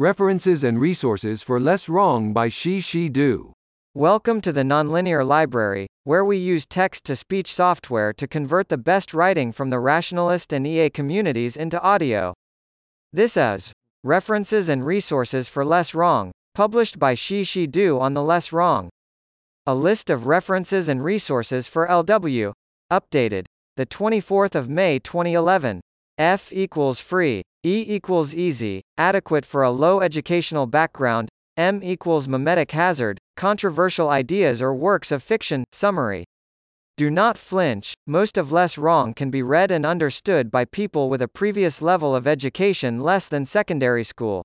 References and Resources for Less Wrong by XiXiDu. Welcome to the Nonlinear Library, where we use text to speech software to convert the best writing from the rationalist and EA communities into audio. This is References and Resources for Less Wrong, published by XiXiDu on the Less Wrong. A list of references and resources for LW. Updated. The 24th of May 2011. F equals free. E equals easy, adequate for a low educational background, M equals memetic hazard, controversial ideas or works of fiction, summary. Do not flinch, most of Less Wrong can be read and understood by people with a previous level of education less than secondary school.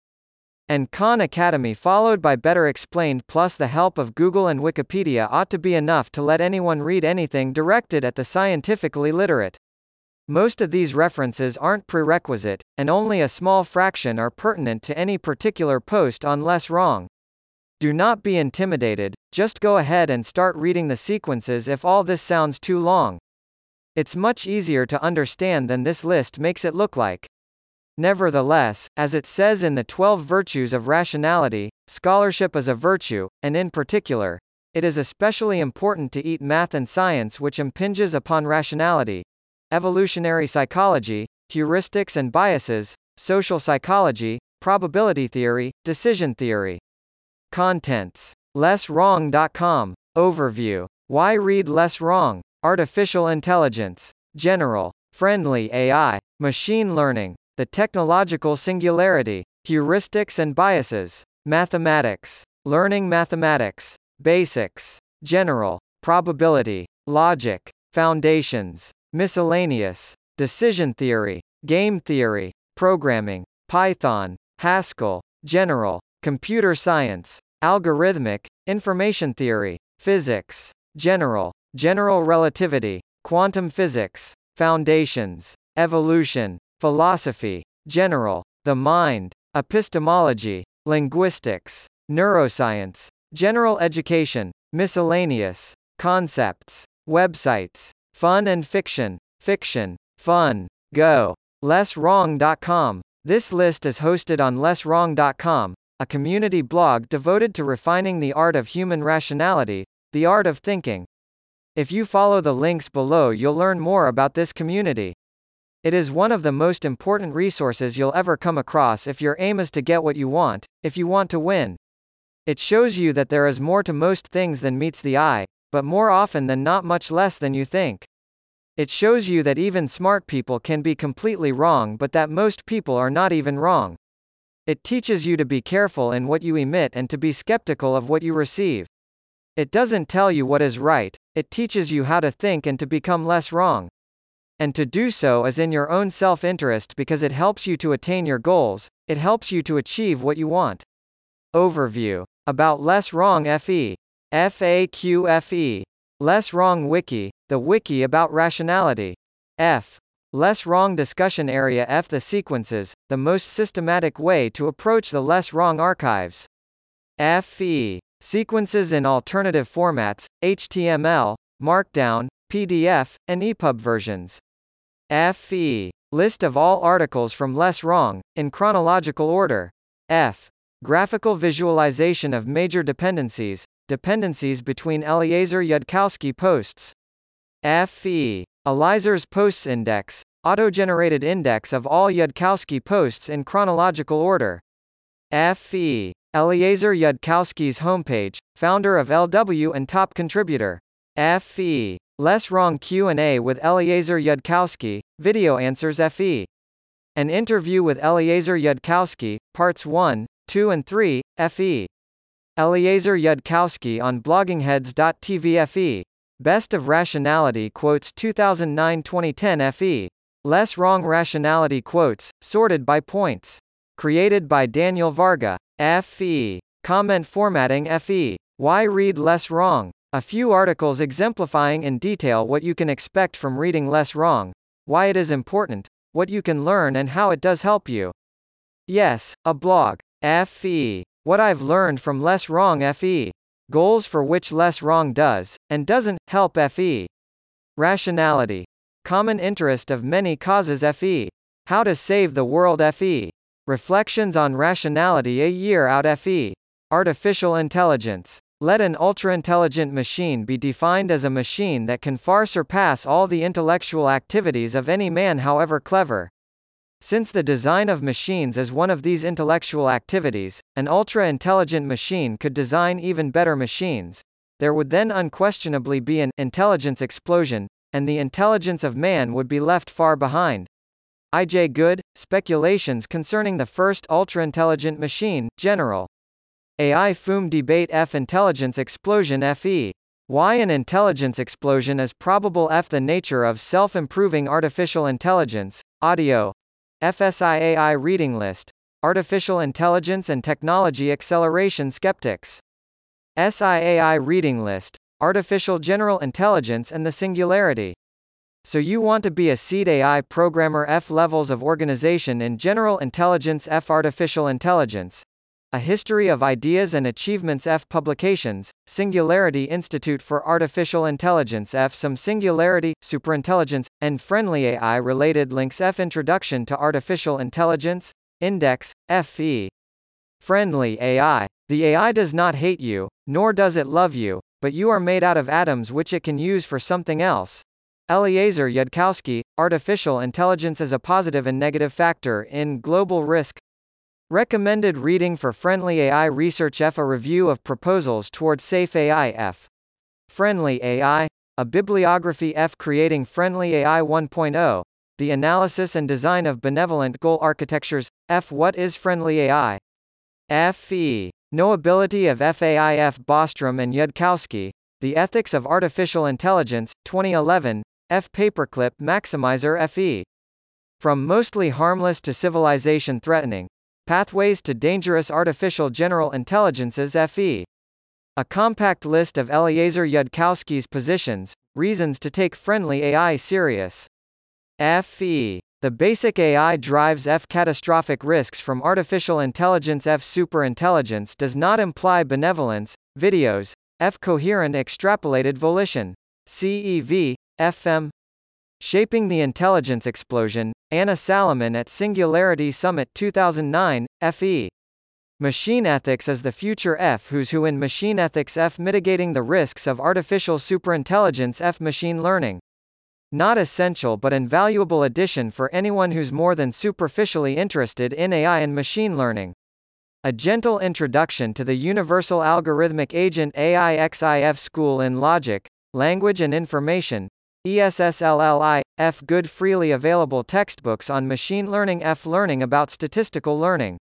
And Khan Academy followed by Better Explained plus the help of Google and Wikipedia ought to be enough to let anyone read anything directed at the scientifically literate. Most of these references aren't prerequisite, and only a small fraction are pertinent to any particular post on Less Wrong. Do not be intimidated, just go ahead and start reading the sequences if all this sounds too long. It's much easier to understand than this list makes it look like. Nevertheless, as it says in the 12 Virtues of Rationality, scholarship is a virtue, and in particular, it is especially important to eat math and science which impinges upon rationality, evolutionary psychology, heuristics and biases, social psychology, probability theory, decision theory. Contents. LessWrong.com. Overview. Why read Less Wrong? Artificial Intelligence. General. Friendly AI. Machine Learning. The Technological Singularity. Heuristics and Biases. Mathematics. Learning Mathematics. Basics. General. Probability. Logic. Foundations. Miscellaneous. Decision theory. Game theory. Programming. Python. Haskell. General. Computer science. Algorithmic. Information theory. Physics. General. General relativity. Quantum physics. Foundations. Evolution. Philosophy. General. The mind. Epistemology. Linguistics. Neuroscience. General education. Miscellaneous. Concepts. Websites. Fun and fiction. Fiction. Fun. Go. LessWrong.com. This list is hosted on LessWrong.com, a community blog devoted to refining the art of human rationality, the art of thinking. If you follow the links below, you'll learn more about this community. It is one of the most important resources you'll ever come across if your aim is to get what you want, if you want to win. It shows you that there is more to most things than meets the eye, but more often than not much less than you think. It shows you that even smart people can be completely wrong but that most people are not even wrong. It teaches you to be careful in what you emit and to be skeptical of what you receive. It doesn't tell you what is right, it teaches you how to think and to become less wrong. And to do so is in your own self interest because it helps you to attain your goals, it helps you to achieve what you want. Overview About Less Wrong FE FAQFE. Less Wrong Wiki, the wiki about rationality. F. Less Wrong Discussion Area F. The sequences, the most systematic way to approach the Less Wrong archives. FE. Sequences in alternative formats, HTML, Markdown, PDF, and EPUB versions. FE. List of all articles from Less Wrong, in chronological order. F. Graphical visualization of major dependencies, dependencies between Eliezer Yudkowsky posts. FE. Eliezer's posts index, auto-generated index of all Yudkowsky posts in chronological order. FE. Eliezer Yudkowsky's homepage, founder of LW and top contributor. FE. Less Wrong Q&A with Eliezer Yudkowsky, video answers FE. An interview with Eliezer Yudkowsky, parts 1, 2 and 3, FE. Eliezer Yudkowsky on bloggingheads.tv FE. Best of Rationality quotes 2009-2010 FE. Less Wrong Rationality quotes, sorted by points. Created by Daniel Varga. FE. Comment formatting FE. Why read Less Wrong? A few articles exemplifying in detail what you can expect from reading Less Wrong, why it is important, what you can learn and how it does help you. Yes, a blog. FE. What I've learned from Less Wrong FE. Goals for which Less Wrong does, and doesn't, help FE. Rationality. Common interest of many causes FE. How to save the world FE. Reflections on Rationality a Year Out FE. Artificial Intelligence. Let an ultra-intelligent machine be defined as a machine that can far surpass all the intellectual activities of any man however clever. Since the design of machines is one of these intellectual activities, an ultra-intelligent machine could design even better machines. There would then unquestionably be an intelligence explosion, and the intelligence of man would be left far behind. I.J. Good, Speculations concerning the first ultra-intelligent machine, General. AI FOOM Debate F Intelligence Explosion FE. Why an intelligence explosion is probable F The nature of self-improving artificial intelligence, audio. FSIAI Reading List. Artificial Intelligence and Technology Acceleration Skeptics. SIAI Reading List. Artificial General Intelligence and the Singularity. So you want to be a seed AI programmer F levels of organization in General Intelligence F Artificial Intelligence. A History of Ideas and Achievements F Publications, Singularity Institute for Artificial Intelligence F Some Singularity, Superintelligence, and Friendly AI Related Links F Introduction to Artificial Intelligence, Index, FE. Friendly AI. The AI does not hate you, nor does it love you, but you are made out of atoms which it can use for something else. Eliezer Yudkowsky, Artificial Intelligence as a Positive and Negative Factor in Global Risk, Recommended reading for Friendly AI Research F. A review of proposals toward Safe AI F. Friendly AI, a bibliography F. Creating Friendly AI 1.0, the analysis and design of benevolent goal architectures, F. What is Friendly AI? FE. Knowability of FAIF Bostrom and Yudkowsky, The Ethics of Artificial Intelligence, 2011, F. Paperclip Maximizer FE. From mostly harmless to civilization threatening, Pathways to Dangerous Artificial General Intelligences FE. A compact list of Eliezer Yudkowsky's positions, reasons to take friendly AI serious. FE. The basic AI drives F catastrophic risks from artificial intelligence F superintelligence does not imply benevolence, videos, F coherent extrapolated volition. CEV, FM, Shaping the Intelligence Explosion, Anna Salamon at Singularity Summit 2009, FE. Machine Ethics is the future F Who's Who in Machine Ethics F Mitigating the Risks of Artificial Superintelligence F Machine Learning. Not essential but invaluable addition for anyone who's more than superficially interested in AI and machine learning. A gentle introduction to the Universal Algorithmic Agent AIXIF School in Logic, Language and Information, ESSLLI, F. Good freely available textbooks on machine learning F. Learning about statistical learning.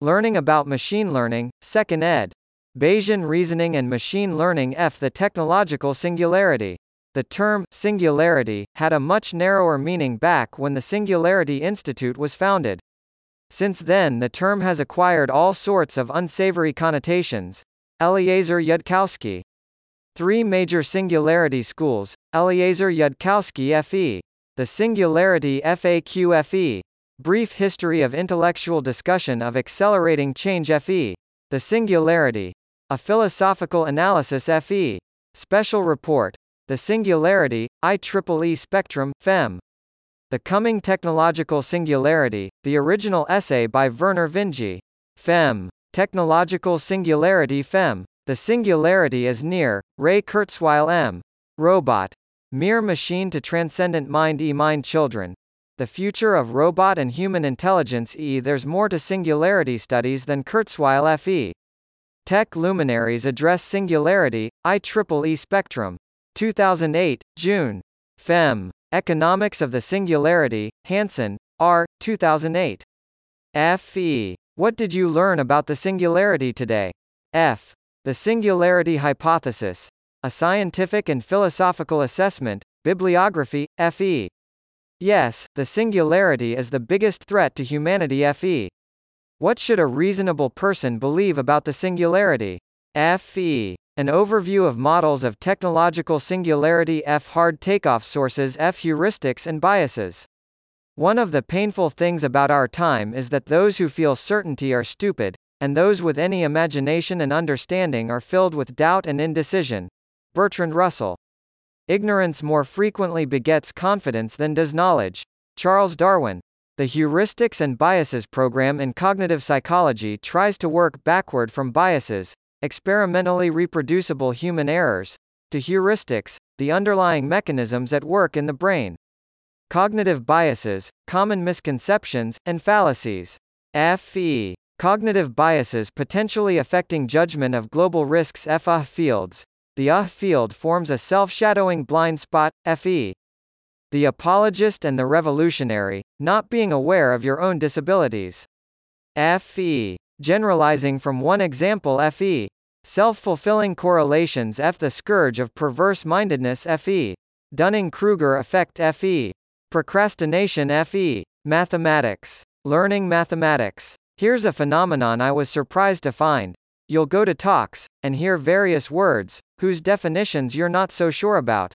Learning about machine learning, 2nd ed. Bayesian reasoning and machine learning F. The technological singularity. The term singularity had a much narrower meaning back when the Singularity Institute was founded. Since then the term has acquired all sorts of unsavory connotations. Eliezer Yudkowsky Three major singularity schools, Eliezer Yudkowsky FE. The Singularity FAQ FE. Brief History of Intellectual Discussion of Accelerating Change FE. The Singularity. A Philosophical Analysis FE. Special Report. The Singularity, IEEE Spectrum, FEM. The Coming Technological Singularity, the original essay by Vernor Vinge. FEM. Technological Singularity FEM. The singularity is near. Ray Kurzweil M. Robot. Mere machine to transcendent mind e mind children. The future of robot and human intelligence e There's more to singularity studies than Kurzweil FE. Tech luminaries address singularity, IEEE Spectrum. 2008, June. Fem. Economics of the Singularity, Hanson, R. 2008. FE. What did you learn about the singularity today? F. The Singularity Hypothesis. A Scientific and Philosophical Assessment, Bibliography, F.E. Yes, the singularity is the biggest threat to humanity FE. What should a reasonable person believe about the singularity? FE. An overview of models of technological singularity F hard takeoff sources F heuristics and biases. One of the painful things about our time is that those who feel certainty are stupid, and those with any imagination and understanding are filled with doubt and indecision. Bertrand Russell. Ignorance more frequently begets confidence than does knowledge. Charles Darwin. The Heuristics and Biases program in cognitive psychology tries to work backward from biases, experimentally reproducible human errors, to heuristics, the underlying mechanisms at work in the brain. Cognitive biases, common misconceptions, and fallacies. FE. Cognitive biases potentially affecting judgment of global risks FA fields. The AH field forms a self-shadowing blind spot, FE. The apologist and the revolutionary, not being aware of your own disabilities. FE. Generalizing from one example FE. Self-fulfilling correlations F. The scourge of perverse-mindedness FE. Dunning-Kruger effect FE. Procrastination FE. Mathematics. Learning mathematics. Here's a phenomenon I was surprised to find. You'll go to talks, and hear various words, whose definitions you're not so sure about.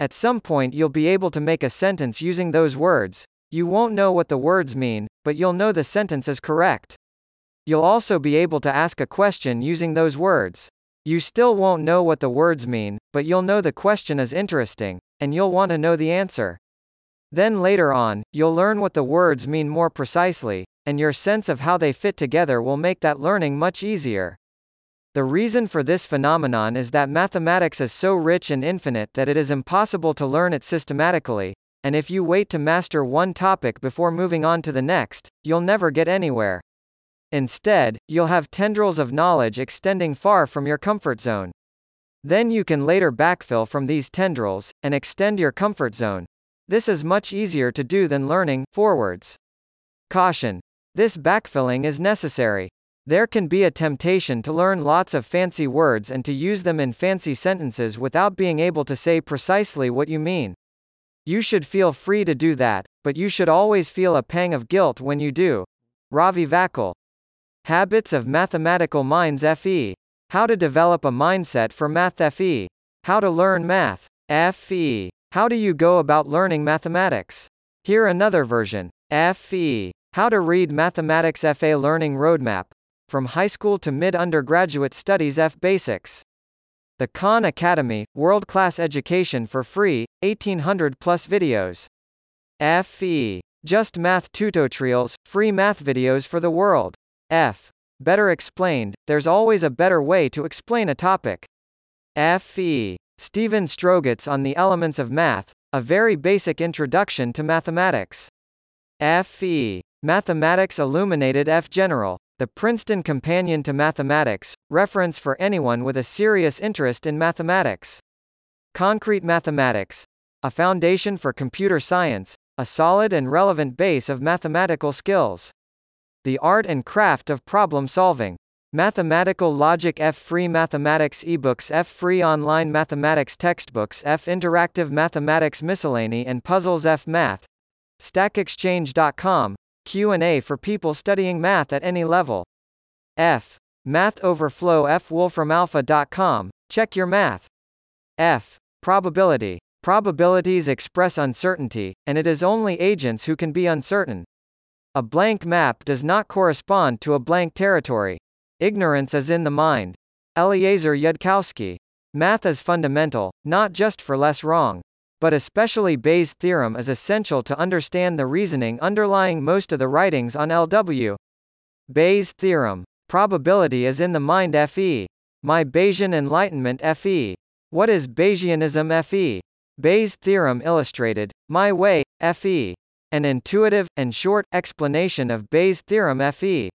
At some point you'll be able to make a sentence using those words. You won't know what the words mean, but you'll know the sentence is correct. You'll also be able to ask a question using those words. You still won't know what the words mean, but you'll know the question is interesting, and you'll want to know the answer. Then later on, you'll learn what the words mean more precisely, and your sense of how they fit together will make that learning much easier. The reason for this phenomenon is that mathematics is so rich and infinite that it is impossible to learn it systematically, and if you wait to master one topic before moving on to the next, you'll never get anywhere. Instead, you'll have tendrils of knowledge extending far from your comfort zone. Then you can later backfill from these tendrils, and extend your comfort zone. This is much easier to do than learning forwards. Caution. This backfilling is necessary. There can be a temptation to learn lots of fancy words and to use them in fancy sentences without being able to say precisely what you mean. You should feel free to do that, but you should always feel a pang of guilt when you do. Ravi Vakil. Habits of Mathematical Minds FE. How to develop a mindset for Math FE. How to learn math. FE. How do you go about learning mathematics? Here another version. FE. How to read Mathematics FA Learning Roadmap. From High School to Mid-Undergraduate Studies F Basics. The Khan Academy, world-class education for free, 1800 plus videos. FE. Just Math Tutorials, free math videos for the world. F. Better explained, there's always a better way to explain a topic. F.E. Stephen Strogatz on the Elements of Math, a very basic introduction to mathematics. F.E. Mathematics Illuminated F. General, the Princeton Companion to Mathematics, reference for anyone with a serious interest in mathematics. Concrete Mathematics, a foundation for computer science, a solid and relevant base of mathematical skills. The Art and Craft of Problem Solving. Mathematical Logic F Free Mathematics eBooks F Free Online Mathematics Textbooks F Interactive Mathematics Miscellany and Puzzles F Math. StackExchange.com. Q&A for people studying math at any level. F. Math Overflow F Wolframalpha.com. Check your math. F. Probability. Probabilities express uncertainty, and it is only agents who can be uncertain. A blank map does not correspond to a blank territory. Ignorance is in the mind. Eliezer Yudkowsky. Math is fundamental, not just for less wrong. But especially Bayes' theorem is essential to understand the reasoning underlying most of the writings on LW. Bayes' theorem. Probability is in the mind FE. My Bayesian Enlightenment FE. What is Bayesianism FE? Bayes' theorem illustrated. My way, FE. An intuitive, and short, explanation of Bayes' theorem Fe.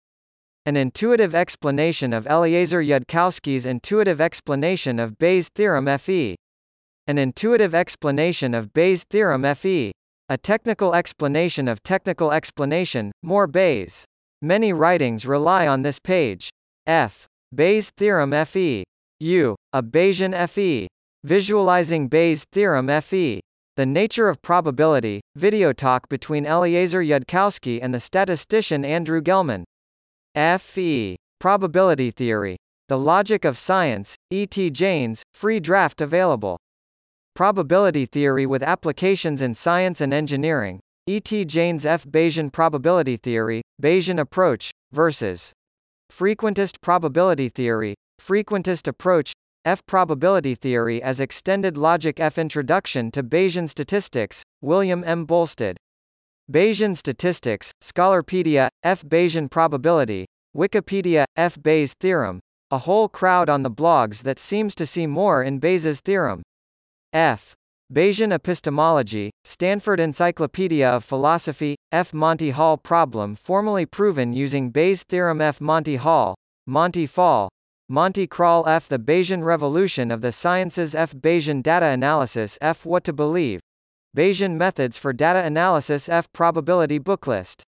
An intuitive explanation of Eliezer Yudkowsky's intuitive explanation of Bayes' theorem Fe. An intuitive explanation of Bayes' theorem Fe. A technical explanation of technical explanation, more Bayes. Many writings rely on this page. F. Bayes' theorem Fe. U. A Bayesian Fe. Visualizing Bayes' theorem Fe. The Nature of Probability, video talk between Eliezer Yudkowsky and the statistician Andrew Gelman. F.E. Probability Theory. The Logic of Science, E. T. Jaynes, free draft available. Probability Theory with Applications in Science and Engineering. E. T. Jaynes F. Bayesian Probability Theory, Bayesian Approach, versus Frequentist Probability Theory, Frequentist Approach, F probability theory as extended logic F introduction to Bayesian statistics, William M. Bolstad. Bayesian statistics, Scholarpedia, F Bayesian probability, Wikipedia, F Bayes theorem, a whole crowd on the blogs that seems to see more in Bayes' theorem. F. Bayesian epistemology, Stanford Encyclopedia of Philosophy, F. Monty Hall problem formally proven using Bayes' theorem F. Monty Hall, Monty Fall, Monty Crawl F. The Bayesian revolution of the sciences F. Bayesian data analysis F. What to believe. Bayesian methods for data analysis F. Probability booklist.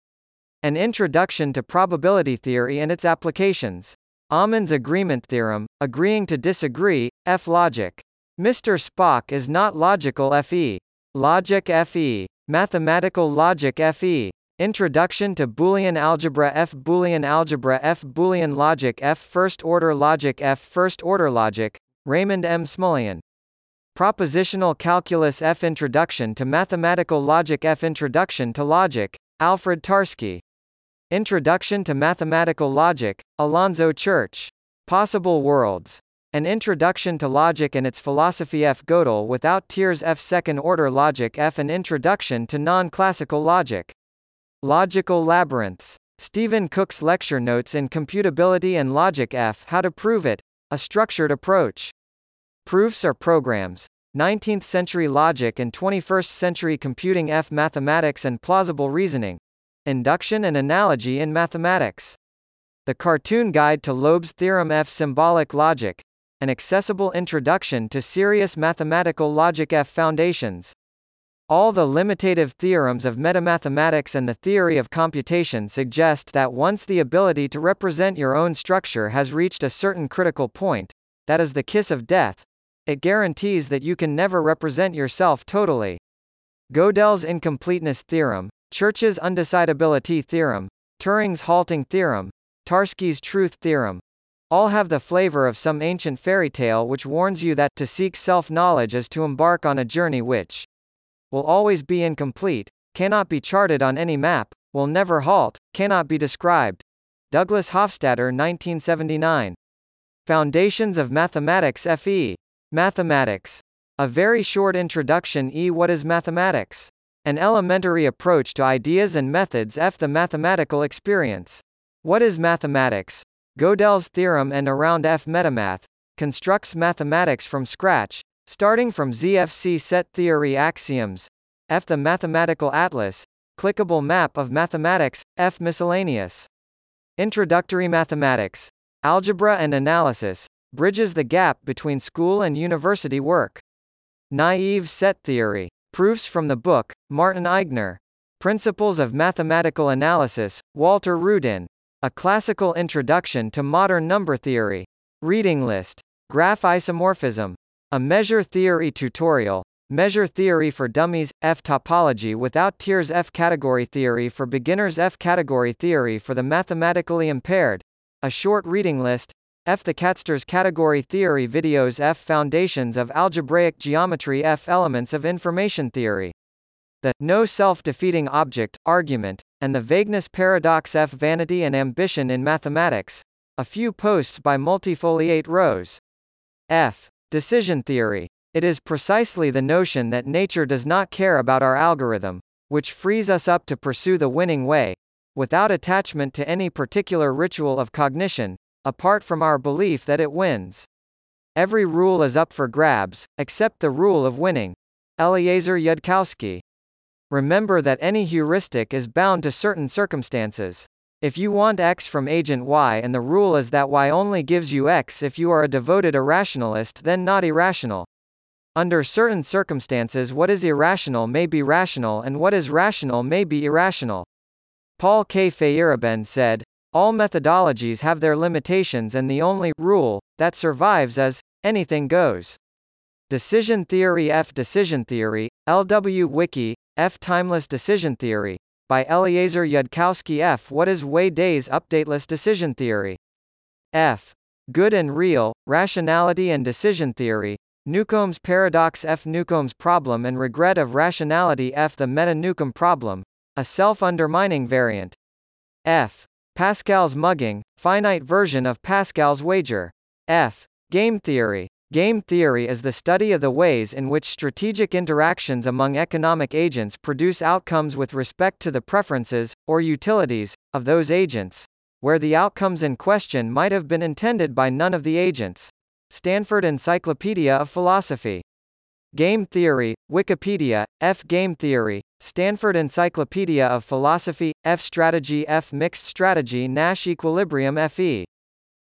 An introduction to probability theory and its applications. Aumann's agreement theorem, agreeing to disagree, F. Logic. Mr. Spock is not logical FE. Logic FE. Mathematical logic FE. Introduction to Boolean algebra F Boolean algebra F Boolean logic F First order logic F First order logic, Raymond M. Smullyan. Propositional calculus F Introduction to mathematical logic F Introduction to logic, Alfred Tarski. Introduction to mathematical logic, Alonzo Church. Possible worlds. An Introduction to Logic and its Philosophy F. Gödel without tears F. Second Order Logic F. An Introduction to Non-Classical Logic. Logical Labyrinths. Stephen Cook's lecture notes in Computability and Logic F. How to Prove It, a Structured Approach. Proofs are programs. 19th century logic and 21st century computing F. Mathematics and plausible reasoning. Induction and analogy in mathematics. The Cartoon Guide to Löb's Theorem F. Symbolic Logic an accessible introduction to serious mathematical logic F foundations. All the limitative theorems of metamathematics and the theory of computation suggest that once the ability to represent your own structure has reached a certain critical point, that is the kiss of death, it guarantees that you can never represent yourself totally. Gödel's incompleteness theorem, Church's undecidability theorem, Turing's halting theorem, Tarski's truth theorem, all have the flavor of some ancient fairy tale which warns you that to seek self-knowledge is to embark on a journey which will always be incomplete, cannot be charted on any map, will never halt, cannot be described. Douglas Hofstadter 1979. Foundations of Mathematics FE. Mathematics. A very short introduction E. What is mathematics? An elementary approach to ideas and methods F. The mathematical experience. What is mathematics? Gödel's theorem and around F metamath, constructs mathematics from scratch, starting from ZFC set theory axioms, F the mathematical atlas, clickable map of mathematics, F miscellaneous. Introductory mathematics, algebra and analysis, bridges the gap between school and university work. Naive set theory, proofs from the book, Martin Aigner. Principles of Mathematical Analysis, Walter Rudin. A Classical Introduction to Modern Number Theory. Reading list. Graph isomorphism. A measure theory tutorial. Measure theory for dummies, F topology without tears F category theory for beginners F category theory for the mathematically impaired. A short reading list. F the Catsters category theory videos F foundations of algebraic geometry F elements of information theory. The no self-defeating object argument and the vagueness paradox F vanity and ambition in mathematics. A few posts by multifoliate Rose. F. Decision theory. It is precisely the notion that nature does not care about our algorithm, which frees us up to pursue the winning way, without attachment to any particular ritual of cognition, apart from our belief that it wins. Every rule is up for grabs, except the rule of winning. Eliezer Yudkowsky. Remember that any heuristic is bound to certain circumstances. If you want X from agent Y and the rule is that Y only gives you X if you are a devoted irrationalist then not irrational. Under certain circumstances what is irrational may be rational and what is rational may be irrational. Paul K. Feyerabend said, all methodologies have their limitations and the only rule that survives is anything goes. Decision theory F Decision theory, LW Wiki, F. Timeless Decision Theory. By Eliezer Yudkowsky F. What is Wei Dai's Updateless Decision Theory? F. Good and Real, Rationality and Decision Theory. Newcomb's Paradox F. Newcomb's Problem and Regret of Rationality F. The Meta-Newcomb Problem. A self-undermining variant. F. Pascal's Mugging, finite version of Pascal's wager. F. Game theory. Game theory is the study of the ways in which strategic interactions among economic agents produce outcomes with respect to the preferences, or utilities, of those agents, where the outcomes in question might have been intended by none of the agents. Stanford Encyclopedia of Philosophy. Game Theory, Wikipedia, F. Game Theory, Stanford Encyclopedia of Philosophy, F. Strategy F. Mixed Strategy Nash Equilibrium FE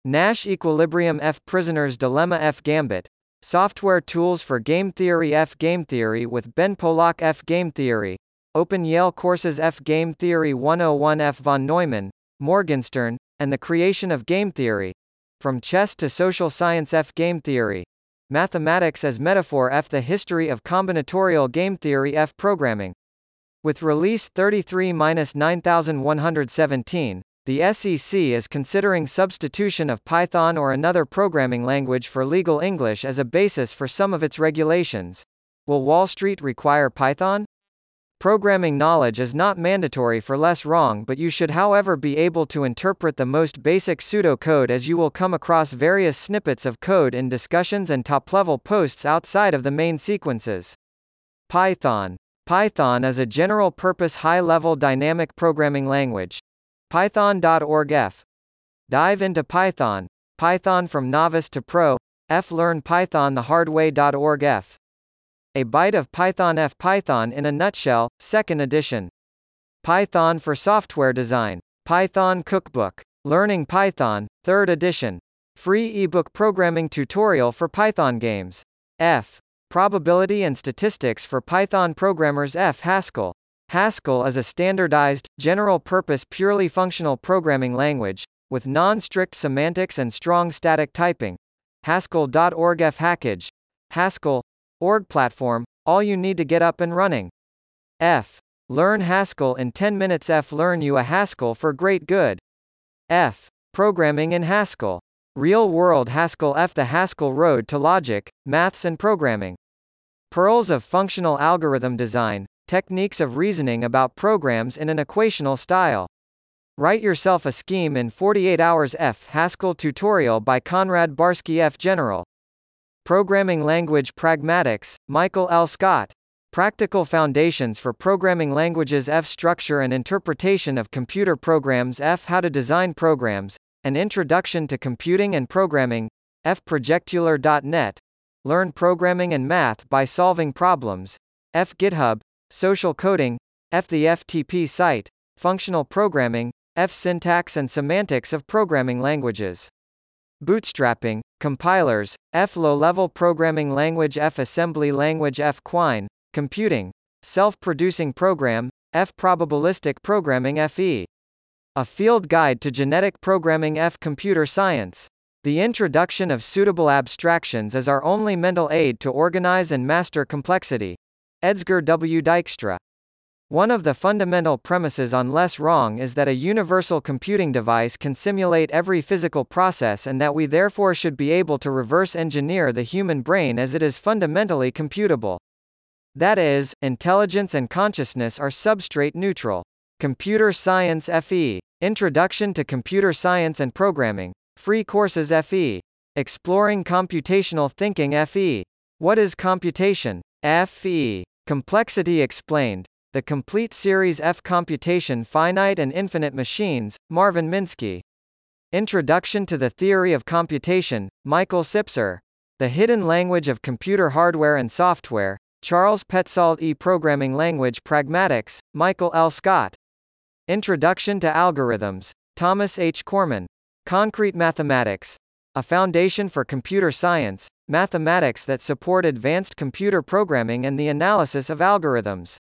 Nash Equilibrium F Prisoner's Dilemma F Gambit Software Tools for Game Theory F Game Theory with Ben Polak F Game Theory Open Yale Courses F Game Theory 101 F von Neumann, Morgenstern, and the Creation of Game Theory. From Chess to Social Science F Game Theory. Mathematics as Metaphor F The History of Combinatorial Game Theory F Programming. With release 33-9117, the SEC is considering substitution of Python or another programming language for legal English as a basis for some of its regulations. Will Wall Street require Python? Programming knowledge is not mandatory for less wrong but you should however be able to interpret the most basic pseudocode as you will come across various snippets of code in discussions and top-level posts outside of the main sequences. Python. Python is a general-purpose high-level dynamic programming language. Python.org F. Dive into Python. Python from novice to pro. F. Learn Python the hard way.org F. A Byte of Python F. Python in a Nutshell, 2nd edition. Python for Software Design. Python Cookbook. Learning Python, 3rd edition. Free ebook programming tutorial for Python games. F. Probability and Statistics for Python Programmers F. Haskell. Haskell is a standardized, general-purpose purely functional programming language, with non-strict semantics and strong static typing. Haskell.org F Hackage. Haskell. Org platform, all you need to get up and running. F. Learn Haskell in 10 minutes F. Learn you a Haskell for great good. F. Programming in Haskell. Real-world Haskell F. The Haskell Road to Logic, Maths and Programming. Pearls of Functional Algorithm Design, Techniques of Reasoning about Programs in an Equational Style. Write yourself a scheme in 48 hours F. Haskell tutorial by Conrad Barski F. General. Programming Language Pragmatics, Michael L. Scott. Practical Foundations for Programming Languages F. Structure and Interpretation of Computer Programs F. How to Design Programs, An Introduction to Computing and Programming, F. ProjectEuler.net. Learn Programming and Math by Solving Problems, F. GitHub, Social Coding, F. The FTP Site, Functional Programming, F. Syntax and Semantics of Programming Languages. Bootstrapping, Compilers, F. Low-level Programming Language F. Assembly Language F. Quine, Computing, Self-Producing Program, F. Probabilistic Programming FE. A Field Guide to Genetic Programming F. Computer Science. The introduction of suitable abstractions is our only mental aid to organize and master complexity. Edsger W. Dijkstra. One of the fundamental premises on Less Wrong is that a universal computing device can simulate every physical process and that we therefore should be able to reverse engineer the human brain as it is fundamentally computable. That is, intelligence and consciousness are substrate neutral. Computer Science FE. Introduction to Computer Science and Programming. Free Courses FE. Exploring Computational Thinking FE. What is computation? FE. Complexity Explained. The Complete Series F Computation Finite and Infinite Machines, Marvin Minsky. Introduction to the Theory of Computation, Michael Sipser. The Hidden Language of Computer Hardware and Software, Charles Petzold E. Programming Language Pragmatics, Michael L. Scott. Introduction to Algorithms, Thomas H. Cormen. Concrete Mathematics. A Foundation for Computer Science, mathematics that support advanced computer programming and the analysis of algorithms.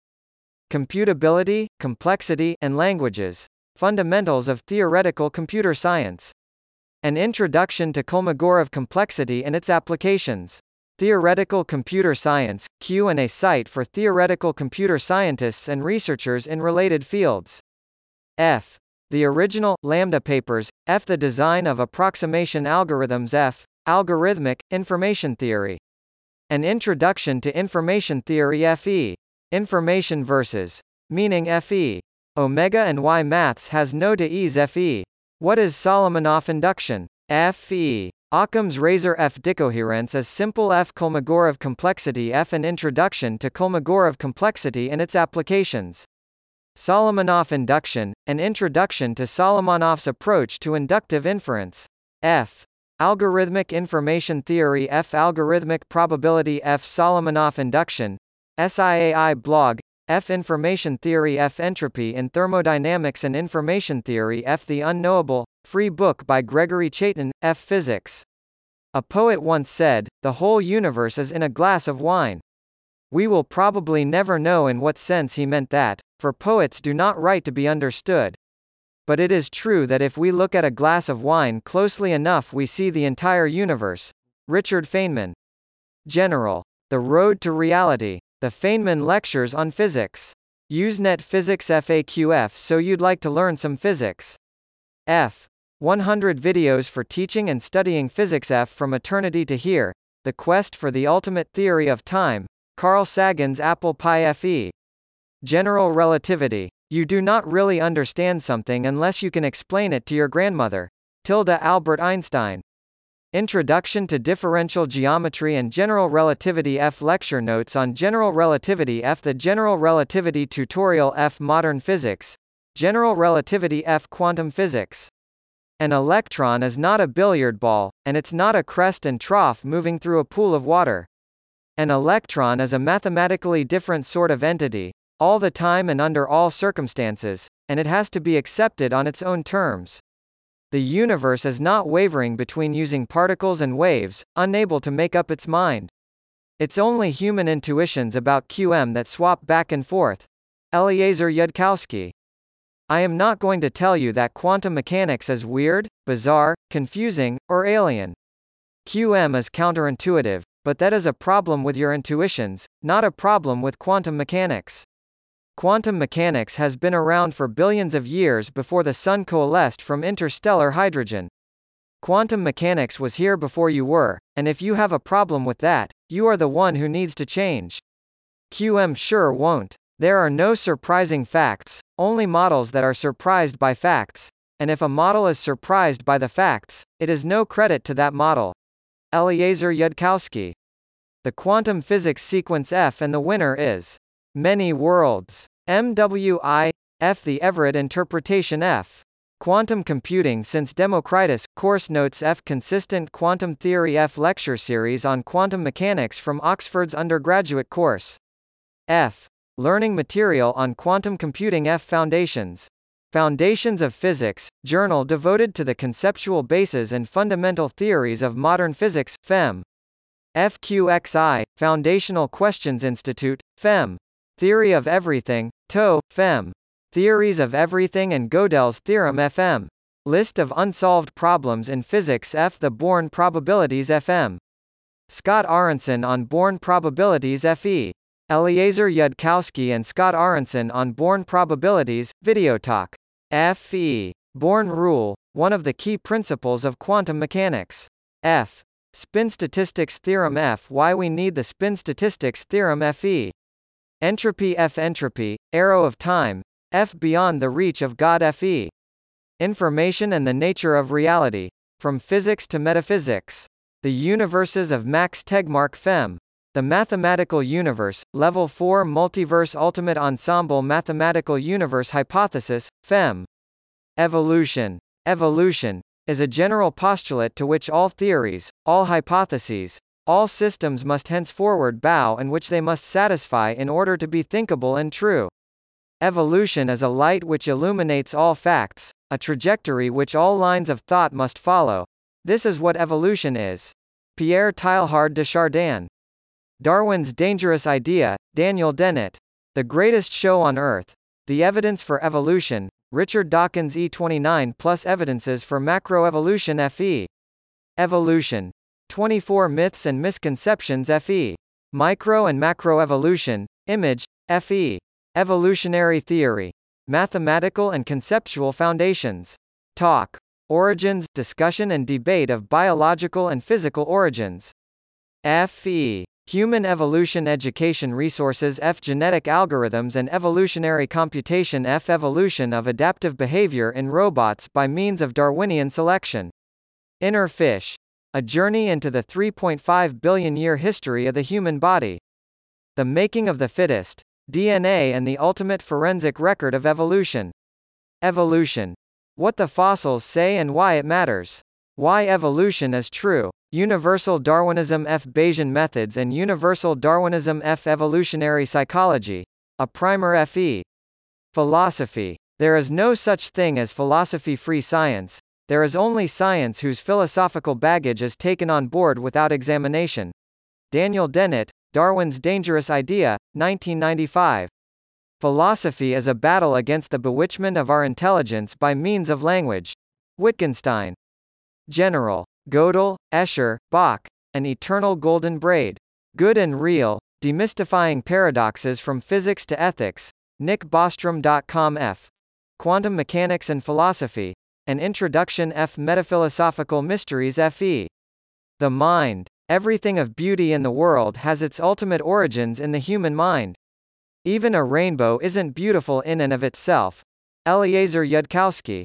Computability, complexity, and languages. Fundamentals of theoretical computer science. An introduction to Kolmogorov complexity and its applications. Theoretical Computer Science, Q&A site for theoretical computer scientists and researchers in related fields. F. The original, Lambda papers, F. The design of approximation algorithms F. Algorithmic, Information Theory. An Introduction to Information Theory FE. Information versus. Meaning FE. Omega and Y maths has no TOEs FE. What is Solomonoff induction? FE. Occam's razor F decoherence is simple F Kolmogorov complexity F an introduction to Kolmogorov complexity and its applications. Solomonoff induction, an introduction to Solomonoff's approach to inductive inference. F. Algorithmic information theory F algorithmic probability F Solomonoff induction. SIAI blog F information theory F entropy in thermodynamics and information theory F the unknowable Free book by Gregory Chaitin, F. Physics. A poet once said, The whole universe is in a glass of wine. We will probably never know in what sense he meant that, for poets do not write to be understood. But it is true that if we look at a glass of wine closely enough, we see the entire universe. Richard Feynman. General. The Road to Reality. The Feynman Lectures on Physics. Usenet Physics FAQF so you'd like to learn some physics. F. 100 videos for teaching and studying physics F from eternity to here. The quest for the ultimate theory of time. Carl Sagan's Apple Pie FE. General relativity. You do not really understand something unless you can explain it to your grandmother. Tilda Albert Einstein. Introduction to Differential Geometry and General Relativity F Lecture Notes on General Relativity F The General Relativity Tutorial F Modern Physics General Relativity F Quantum Physics an electron is not a billiard ball, and it's not a crest and trough moving through a pool of water. An electron is a mathematically different sort of entity, all the time and under all circumstances, and it has to be accepted on its own terms. The universe is not wavering between using particles and waves, unable to make up its mind. It's only human intuitions about QM that swap back and forth. Eliezer Yudkowsky I am not going to tell you that quantum mechanics is weird, bizarre, confusing, or alien. QM is counterintuitive, but that is a problem with your intuitions, not a problem with quantum mechanics. Quantum mechanics has been around for billions of years before the Sun coalesced from interstellar hydrogen. Quantum mechanics was here before you were, and if you have a problem with that, you are the one who needs to change. QM sure won't. There are no surprising facts, only models that are surprised by facts. And if a model is surprised by the facts, it is no credit to that model. Eliezer Yudkowsky. The quantum physics sequence F and the winner is many worlds. MWI F the Everett interpretation F. Quantum Computing since Democritus, Course Notes F Consistent Quantum Theory F Lecture Series on Quantum Mechanics from Oxford's undergraduate course. F. Learning Material on Quantum Computing F Foundations. Foundations of Physics, journal devoted to the conceptual bases and fundamental theories of modern physics, FEM. FQXI, Foundational Questions Institute, FEM. Theory of Everything, TOE, FEM. Theories of Everything and Gödel's Theorem FM. List of unsolved problems in physics F. The Born probabilities FM. Scott Aaronson on Born probabilities FE. Eliezer Yudkowsky and Scott Aaronson on Born probabilities, video talk. F.E. Born rule, one of the key principles of quantum mechanics. F. Spin statistics theorem F. Why we need the spin statistics theorem Fe. Entropy F. Entropy, arrow of time, F. Beyond the reach of God Fe. Information and the nature of reality, from physics to metaphysics. The universes of Max Tegmark Fem. The Mathematical Universe, Level 4 Multiverse Ultimate Ensemble Mathematical Universe Hypothesis, FEM. Evolution. Evolution is a general postulate to which all theories, all hypotheses, all systems must henceforward bow and which they must satisfy in order to be thinkable and true. Evolution is a light which illuminates all facts, a trajectory which all lines of thought must follow. This is what evolution is. Pierre Teilhard de Chardin Darwin's Dangerous Idea, Daniel Dennett. The Greatest Show on Earth. The Evidence for Evolution, Richard Dawkins E29 plus Evidences for Macroevolution FE. Evolution. 24 Myths and Misconceptions FE. Micro and Macroevolution, Image, FE. Evolutionary Theory. Mathematical and Conceptual Foundations. Talk. Origins, Discussion and Debate of Biological and Physical Origins. FE. Human Evolution Education Resources F Genetic Algorithms and Evolutionary Computation F Evolution of Adaptive Behavior in Robots by Means of Darwinian Selection. Inner Fish. A Journey into the 3.5 Billion Year History of the Human Body. The Making of the Fittest. DNA and the Ultimate Forensic Record of Evolution. Evolution. What the fossils say and why it matters. Why evolution is true. Universal Darwinism F. Bayesian Methods and Universal Darwinism F. Evolutionary Psychology. A primer FE. Philosophy. There is no such thing as philosophy-free science. There is only science whose philosophical baggage is taken on board without examination. Daniel Dennett, Darwin's Dangerous Idea, 1995. Philosophy is a battle against the bewitchment of our intelligence by means of language. Wittgenstein. General. Gödel, Escher, Bach, An Eternal Golden Braid. Good and Real, Demystifying Paradoxes from Physics to Ethics. Nick Bostrom.com F. Quantum Mechanics and Philosophy. An Introduction F. Metaphilosophical Mysteries F.E. The Mind. Everything of beauty in the world has its ultimate origins in the human mind. Even a rainbow isn't beautiful in and of itself. Eliezer Yudkowsky.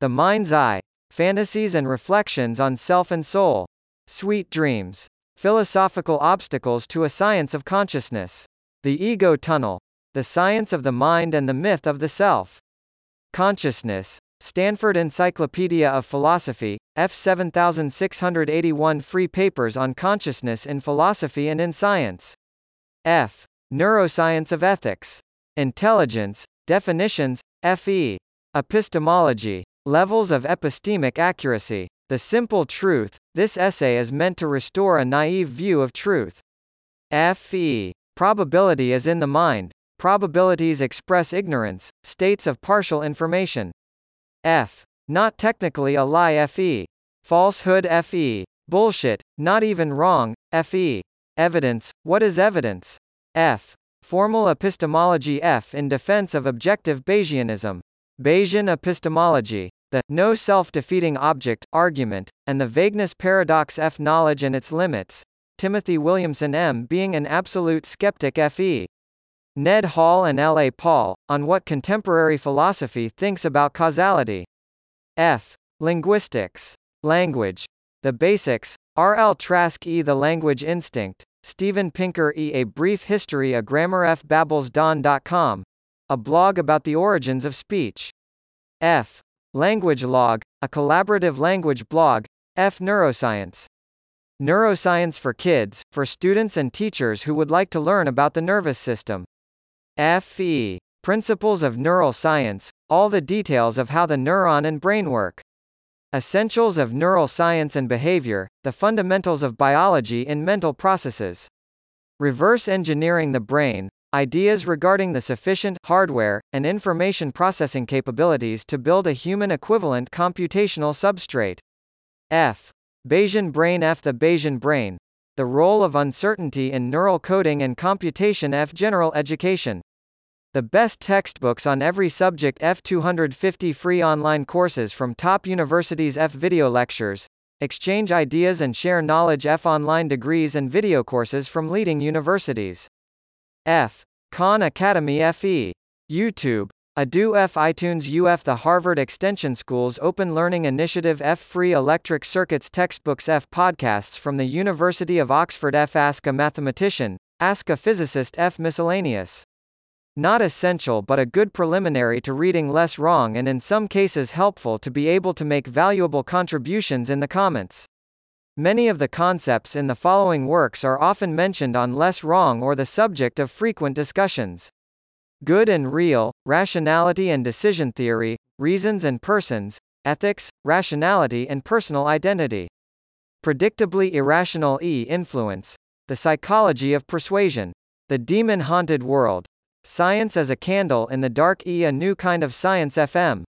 The Mind's Eye. Fantasies and Reflections on Self and Soul. Sweet Dreams. Philosophical Obstacles to a Science of Consciousness. The Ego Tunnel. The Science of the Mind and the Myth of the Self. Consciousness. Stanford Encyclopedia of Philosophy, F 7681 Free papers on consciousness in philosophy and in science. F. Neuroscience of Ethics. Intelligence, Definitions, F.E. Epistemology. Levels of epistemic accuracy. The simple truth. This essay is meant to restore a naive view of truth. F.E. Probability is in the mind. Probabilities express ignorance, states of partial information. F. Not technically a lie FE. Falsehood FE. Bullshit, not even wrong, FE. Evidence, what is evidence? F. Formal epistemology F in defense of objective Bayesianism. Bayesian epistemology the no self-defeating object argument, and the vagueness paradox F knowledge and its limits. Timothy Williamson M being an absolute skeptic FE. Ned Hall and L. A. Paul, on what contemporary philosophy thinks about causality. F. Linguistics. Language. The Basics. R. L. Trask E. The Language Instinct. Steven Pinker E. A Brief History A Grammar F. Babelsdawn.com. A blog about the origins of speech. F. Language Log, a collaborative language blog, F Neuroscience. Neuroscience for kids, for students and teachers who would like to learn about the nervous system. FE. Principles of Neural Science, all the details of how the neuron and brain work. Essentials of Neural Science and Behavior, the fundamentals of biology in mental processes. Reverse engineering the brain, Ideas regarding the sufficient hardware and information processing capabilities to build a human equivalent computational substrate. F. Bayesian brain F. The Bayesian brain. The role of uncertainty in neural coding and computation F. General education. The best textbooks on every subject F. 250 free online courses from top universities F. Video lectures. Exchange ideas and share knowledge F. Online degrees and video courses from leading universities. F. Khan Academy FE. YouTube. Adu F iTunes UF The Harvard Extension School's Open Learning Initiative F Free Electric Circuits Textbooks F Podcasts from the University of Oxford F Ask a Mathematician, Ask a Physicist F Miscellaneous. Not essential but a good preliminary to reading less wrong and in some cases helpful to be able to make valuable contributions in the comments. Many of the concepts in the following works are often mentioned on Less Wrong or the subject of frequent discussions. Good and Real, Rationality and Decision Theory, Reasons and Persons, Ethics, Rationality and Personal Identity. Predictably Irrational E Influence, The Psychology of Persuasion, The Demon Haunted World, Science as a Candle in the Dark E A New Kind of Science FM,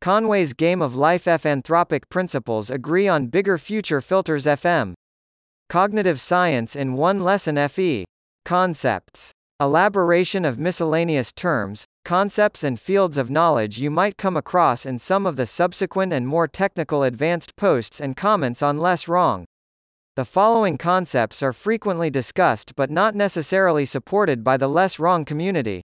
Conway's Game of Life F Anthropic Principles Agree on Bigger Future Filters FM. Cognitive Science in One Lesson FE. Concepts. Elaboration of miscellaneous terms, concepts and fields of knowledge you might come across in some of the subsequent and more technical advanced posts and comments on Less Wrong. The following concepts are frequently discussed but not necessarily supported by the Less Wrong community.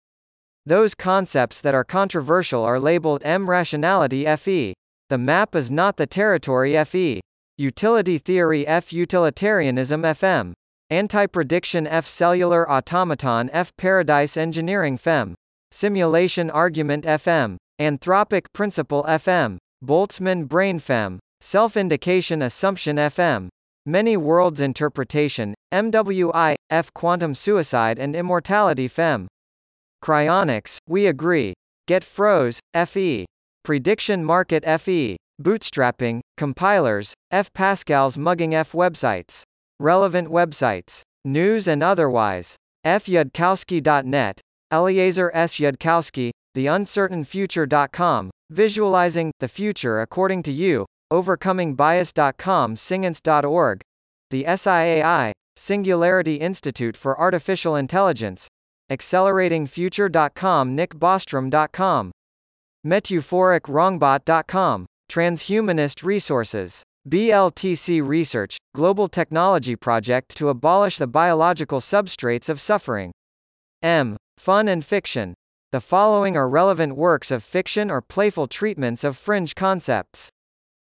Those concepts that are controversial are labeled M rationality FE. The map is not the territory FE. Utility Theory F Utilitarianism FM. Anti-prediction F Cellular Automaton F Paradise Engineering FEM. Simulation Argument FM. Anthropic Principle FM. Boltzmann Brain FEM. Self-indication Assumption FM. Many Worlds Interpretation, MWI, F Quantum Suicide and Immortality FEM. Cryonics, We Agree. Get Froze, FE. Prediction Market FE. Bootstrapping, Compilers, F Pascal's Mugging F Websites. Relevant websites. News and otherwise. F Yudkowsky.net. Eliezer S. Yudkowsky, TheUncertainFuture.com. Visualizing the future according to you. OvercomingBias.com Science.org. The SIAI, Singularity Institute for Artificial Intelligence. AcceleratingFuture.com NickBostrom.com. MetaphoricWrongbot.com. Transhumanist Resources. BLTC Research, Global Technology Project to abolish the biological substrates of suffering. M. Fun and Fiction. The following are relevant works of fiction or playful treatments of fringe concepts.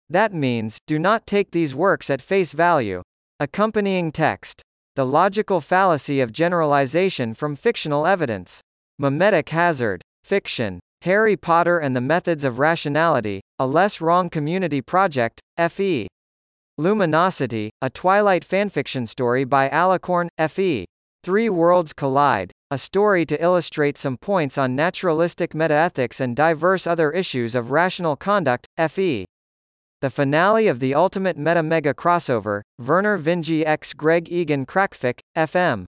That means, do not take these works at face value. Accompanying text. The logical fallacy of generalization from fictional evidence. Memetic hazard. Fiction. Harry Potter and the Methods of Rationality, a Less Wrong Community Project, F.E. Luminosity, a Twilight fanfiction story by Alicorn, F.E. Three Worlds Collide, a story to illustrate some points on naturalistic metaethics and diverse other issues of rational conduct, F.E. The finale of the Ultimate Meta Mega Crossover, Vernor Vinge x Greg Egan crackfic, FM.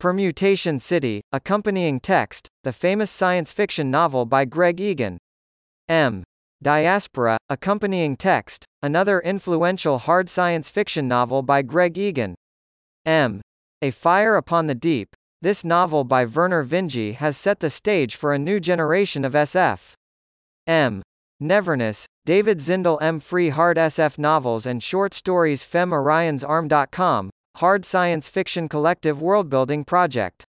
Permutation City, accompanying text, the famous science fiction novel by Greg Egan. M. Diaspora, accompanying text, another influential hard science fiction novel by Greg Egan. M. A Fire Upon the Deep, this novel by Vernor Vinge has set the stage for a new generation of SF. M. Neverness, David Zindell M. Free Hard SF Novels and Short Stories Fem Orion's Arm.com, Hard Science Fiction Collective Worldbuilding Project.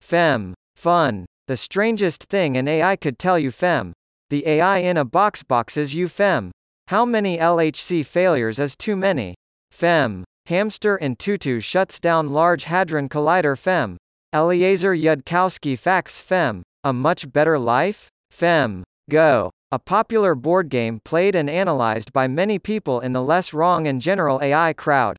Fem. Fun. The strangest thing an AI could tell you Fem. The AI in a box boxes you Fem. How many LHC failures is too many? Fem. Hamster in tutu shuts down Large Hadron Collider Fem. Eliezer Yudkowsky Facts Fem. A much better life? Fem. Go. A popular board game played and analyzed by many people in the less wrong and general AI crowd.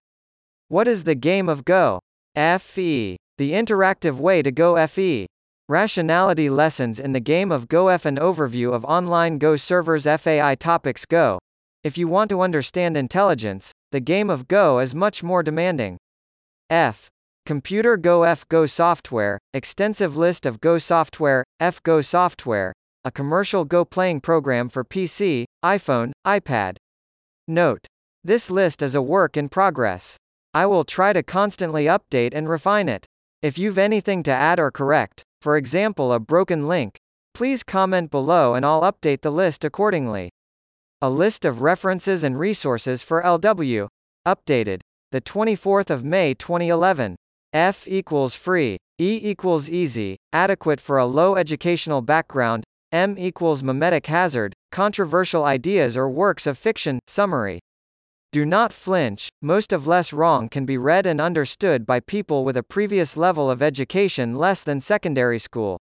What is the game of Go? FE. The interactive way to Go FE. Rationality lessons in the game of Go F. An overview of online Go servers FAI topics Go. If you want to understand intelligence, the game of Go is much more demanding. F. Computer Go F Go software, extensive list of Go software, F Go software, a commercial Go playing program for PC, iPhone, iPad. Note. This list is a work in progress. I will try to constantly update and refine it. If you've anything to add or correct, for example a broken link, please comment below and I'll update the list accordingly. A list of references and resources for LW. Updated. The 24th of May 2011. F equals free. E equals easy, adequate for a low educational background, M equals memetic hazard, controversial ideas or works of fiction, summary. Do not flinch, most of Less Wrong can be read and understood by people with a previous level of education less than secondary school.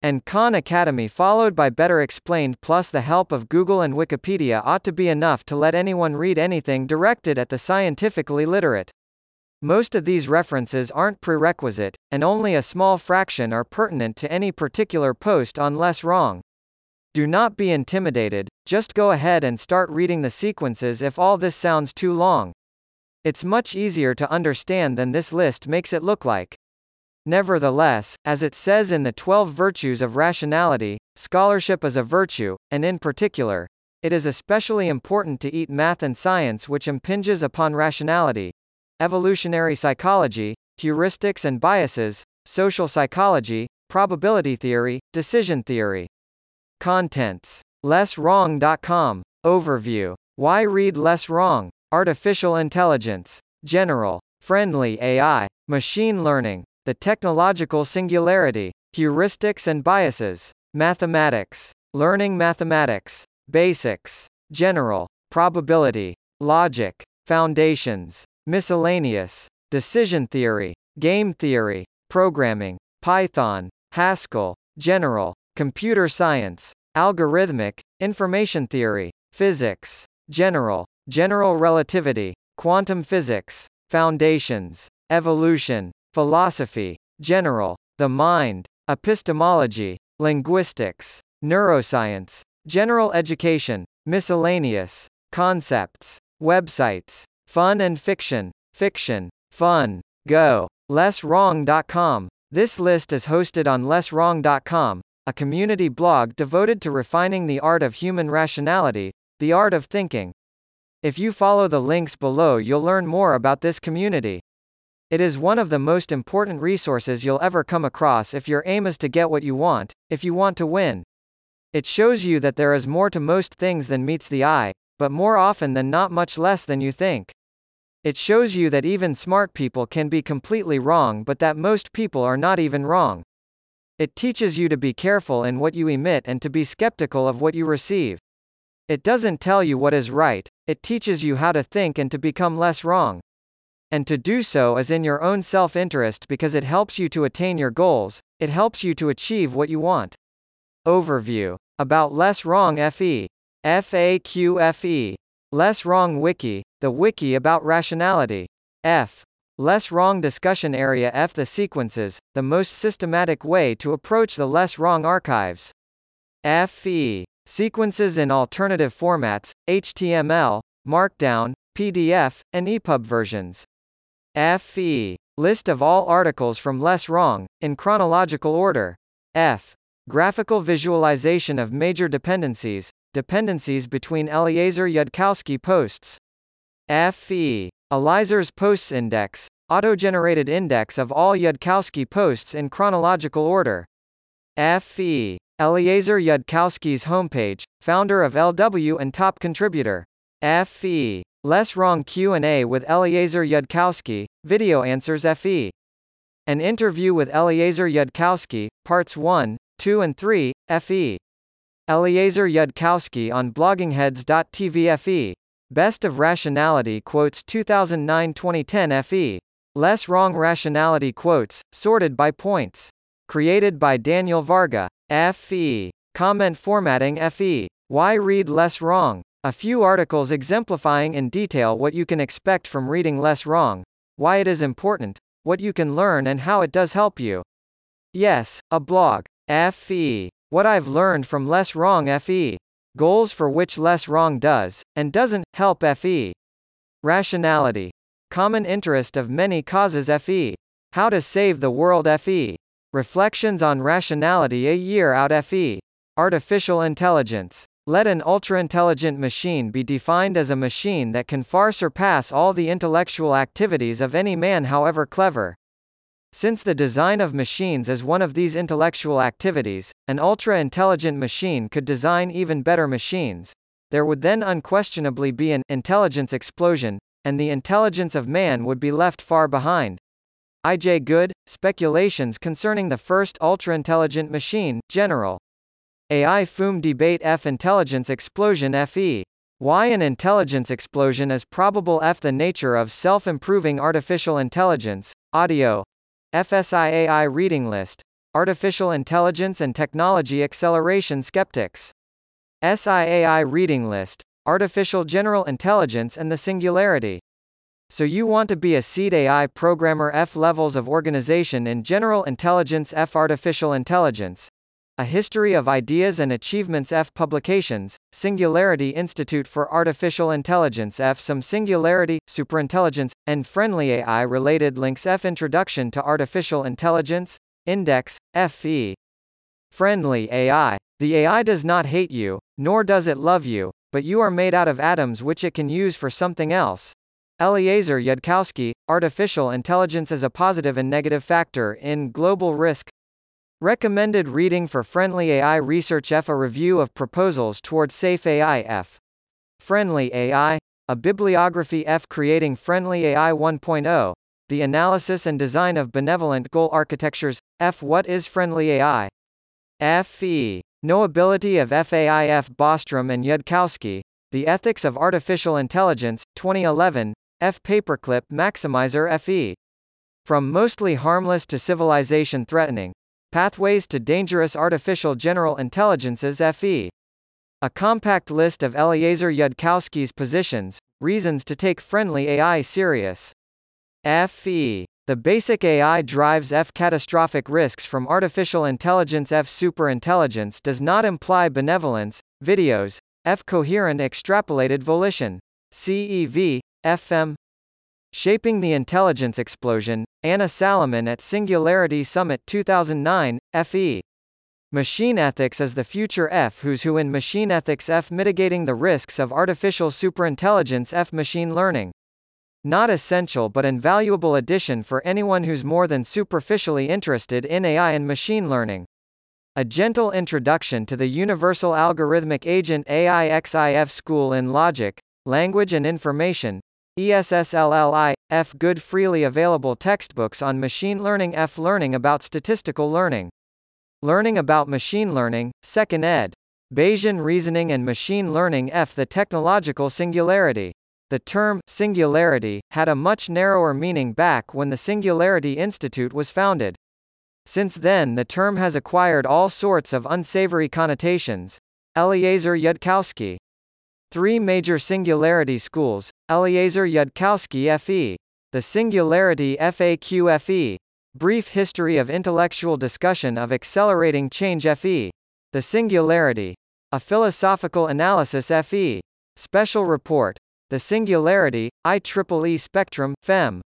And Khan Academy followed by Better Explained plus the help of Google and Wikipedia ought to be enough to let anyone read anything directed at the scientifically literate. Most of these references aren't prerequisite, and only a small fraction are pertinent to any particular post on Less Wrong. Do not be intimidated, just go ahead and start reading the sequences if all this sounds too long. It's much easier to understand than this list makes it look like. Nevertheless, as it says in the 12 Virtues of Rationality, scholarship is a virtue, and in particular, it is especially important to eat math and science which impinges upon rationality, evolutionary psychology, heuristics and biases, social psychology, probability theory, decision theory. Contents. LessWrong.com. Overview. Why read Less Wrong? Artificial Intelligence. General. Friendly AI. Machine Learning. The Technological Singularity. Heuristics and Biases. Mathematics. Learning Mathematics. Basics. General. Probability. Logic. Foundations. Miscellaneous. Decision theory. Game theory. Programming. Python. Haskell. General. Computer science. Algorithmic. Information theory. Physics. General. General relativity. Quantum physics. Foundations. Evolution. Philosophy. General. The mind. Epistemology. Linguistics. Neuroscience. General education. Miscellaneous. Concepts. Websites. Fun and fiction. Fiction. Fun. Go. LessWrong.com. This list is hosted on LessWrong.com, a community blog devoted to refining the art of human rationality, the art of thinking. If you follow the links below, you'll learn more about this community. It is one of the most important resources you'll ever come across if your aim is to get what you want, if you want to win. It shows you that there is more to most things than meets the eye, but more often than not much less than you think. It shows you that even smart people can be completely wrong but that most people are not even wrong. It teaches you to be careful in what you emit and to be skeptical of what you receive. It doesn't tell you what is right, it teaches you how to think and to become less wrong. And to do so is in your own self interest because it helps you to attain your goals, it helps you to achieve what you want. Overview About Less Wrong FE. FAQFE. Less Wrong Wiki, the wiki about rationality. F. Less Wrong Discussion Area F. The sequences, the most systematic way to approach the Less Wrong archives. FE. Sequences in alternative formats, HTML, Markdown, PDF, and EPUB versions. FE. List of all articles from Less Wrong, in chronological order. F. Graphical visualization of major dependencies, dependencies between Eliezer Yudkowsky posts. FE. Eliezer's posts index, auto-generated index of all Yudkowsky posts in chronological order. FE. Eliezer Yudkowsky's homepage, founder of LW and top contributor. FE. Less Wrong Q&A with Eliezer Yudkowsky, Video Answers FE. An interview with Eliezer Yudkowsky, Parts 1, 2 and 3, FE. Eliezer Yudkowsky on bloggingheads.tv FE. Best of Rationality Quotes 2009-2010 FE. Less Wrong Rationality Quotes, sorted by points. Created by Daniel Varga. FE. Comment Formatting FE. Why read less wrong? A few articles exemplifying in detail what you can expect from reading less wrong, why it is important, what you can learn and how it does help you. Yes, a blog. FE. What I've learned from Less Wrong FE. Goals for which Less Wrong does, and doesn't, help FE. Rationality. Common interest of many causes FE. How to save the world FE. Reflections on rationality a year out FE. Artificial intelligence. Let an ultra-intelligent machine be defined as a machine that can far surpass all the intellectual activities of any man however clever. Since the design of machines is one of these intellectual activities, an ultra-intelligent machine could design even better machines. There would then unquestionably be an intelligence explosion, and the intelligence of man would be left far behind. I.J. Good, Speculations concerning the first ultra-intelligent machine, General. AI FOOM Debate F Intelligence Explosion FE. Why an intelligence explosion is probable F The nature of self-improving artificial intelligence, audio, FSIAI Reading List Artificial Intelligence and Technology Acceleration Skeptics. SIAI Reading List Artificial General Intelligence and the Singularity. So you want to be a seed AI programmer F levels of organization in General Intelligence F Artificial Intelligence. A History of Ideas and Achievements F Publications, Singularity Institute for Artificial Intelligence F Some Singularity, Superintelligence, and Friendly AI Related Links F Introduction to Artificial Intelligence, Index, FE. Friendly AI. The AI does not hate you, nor does it love you, but you are made out of atoms which it can use for something else. Eliezer Yudkowsky, Artificial Intelligence as a Positive and Negative Factor in Global Risk, Recommended reading for Friendly AI Research F. A review of proposals towards Safe AI F. Friendly AI, a bibliography F. Creating Friendly AI 1.0, the analysis and design of benevolent goal architectures, F. What is Friendly AI? FE. Knowability of FAIF Bostrom and Yudkowsky, The Ethics of Artificial Intelligence, 2011, F. Paperclip Maximizer FE. From Mostly Harmless to Civilization Threatening. Pathways to Dangerous Artificial General Intelligences FE. A compact list of Eliezer Yudkowsky's positions, reasons to take friendly AI serious. FE. The basic AI drives F catastrophic risks from artificial intelligence F superintelligence does not imply benevolence, videos, F coherent extrapolated volition. CEV, FM. Shaping the Intelligence Explosion, Anna Salamon at Singularity Summit 2009, FE. Machine Ethics is the future F who's who in Machine Ethics F mitigating the risks of artificial superintelligence F machine learning. Not essential but invaluable addition for anyone who's more than superficially interested in AI and machine learning. A gentle introduction to the Universal Algorithmic Agent AIXIF School in Logic, Language and Information, ESSLLI, F. Good freely available textbooks on machine learning F. Learning about statistical learning. Learning about machine learning, 2nd ed. Bayesian reasoning and machine learning F. The technological singularity. The term singularity had a much narrower meaning back when the Singularity Institute was founded. Since then the term has acquired all sorts of unsavory connotations. Eliezer Yudkowsky. Three major singularity schools, Eliezer Yudkowsky FE. The Singularity FAQ FE. Brief History of Intellectual Discussion of Accelerating Change FE. The Singularity. A Philosophical Analysis FE. Special Report. The Singularity, IEEE Spectrum, FEM.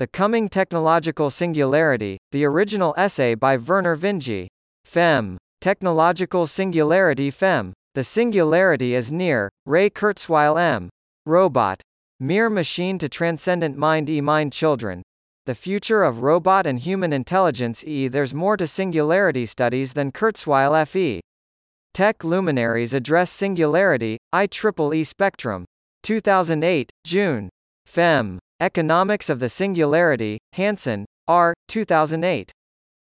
The Coming Technological Singularity, the original essay by Vernor Vinge. FEM. Technological Singularity FEM. The Singularity is near, Ray Kurzweil M. Robot. Mere Machine to Transcendent Mind E Mind Children. The future of robot and human intelligence E. There's more to singularity studies than Kurzweil FE. Tech luminaries address singularity, IEEE spectrum. 2008, June. Fem. Economics of the Singularity, Hanson, R. 2008.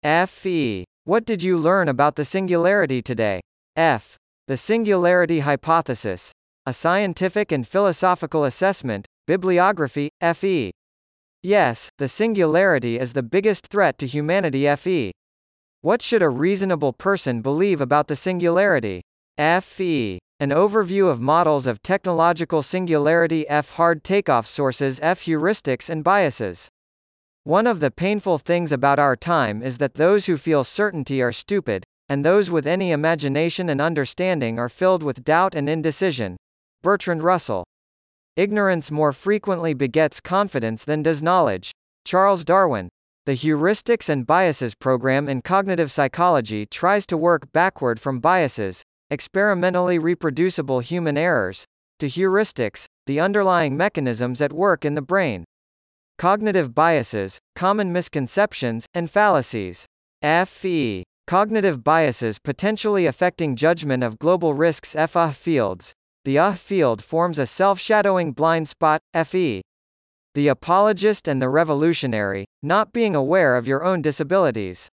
F.E. What did you learn about the singularity today? F. The Singularity Hypothesis. A scientific and philosophical assessment, bibliography, F.E. Yes, the singularity is the biggest threat to humanity FE. What should a reasonable person believe about the singularity? FE. An overview of models of technological singularity F hard takeoff sources F heuristics and biases. One of the painful things about our time is that those who feel certainty are stupid, and those with any imagination and understanding are filled with doubt and indecision. Bertrand Russell. Ignorance more frequently begets confidence than does knowledge. Charles Darwin. The Heuristics and Biases program in cognitive psychology tries to work backward from biases, experimentally reproducible human errors, to heuristics, the underlying mechanisms at work in the brain. Cognitive biases, common misconceptions, and fallacies. FE. Cognitive biases potentially affecting judgment of global risks FA fields, the UH field forms a self-shadowing blind spot, FE. The apologist and the revolutionary, not being aware of your own disabilities.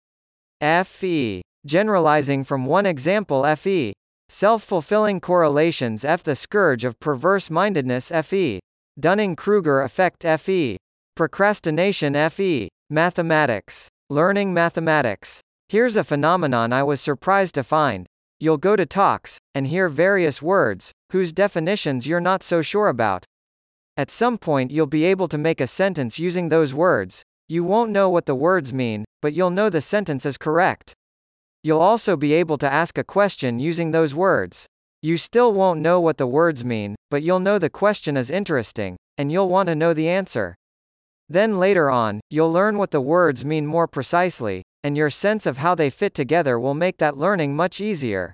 FE. Generalizing from one example FE. Self-fulfilling correlations F. The scourge of perverse mindedness FE. Dunning-Kruger effect FE. Procrastination FE. Mathematics. Learning mathematics. Here's a phenomenon I was surprised to find. You'll go to talks, and hear various words, whose definitions you're not so sure about. At some point you'll be able to make a sentence using those words. You won't know what the words mean, but you'll know the sentence is correct. You'll also be able to ask a question using those words. You still won't know what the words mean, but you'll know the question is interesting, and you'll want to know the answer. Then later on, you'll learn what the words mean more precisely, and your sense of how they fit together will make that learning much easier.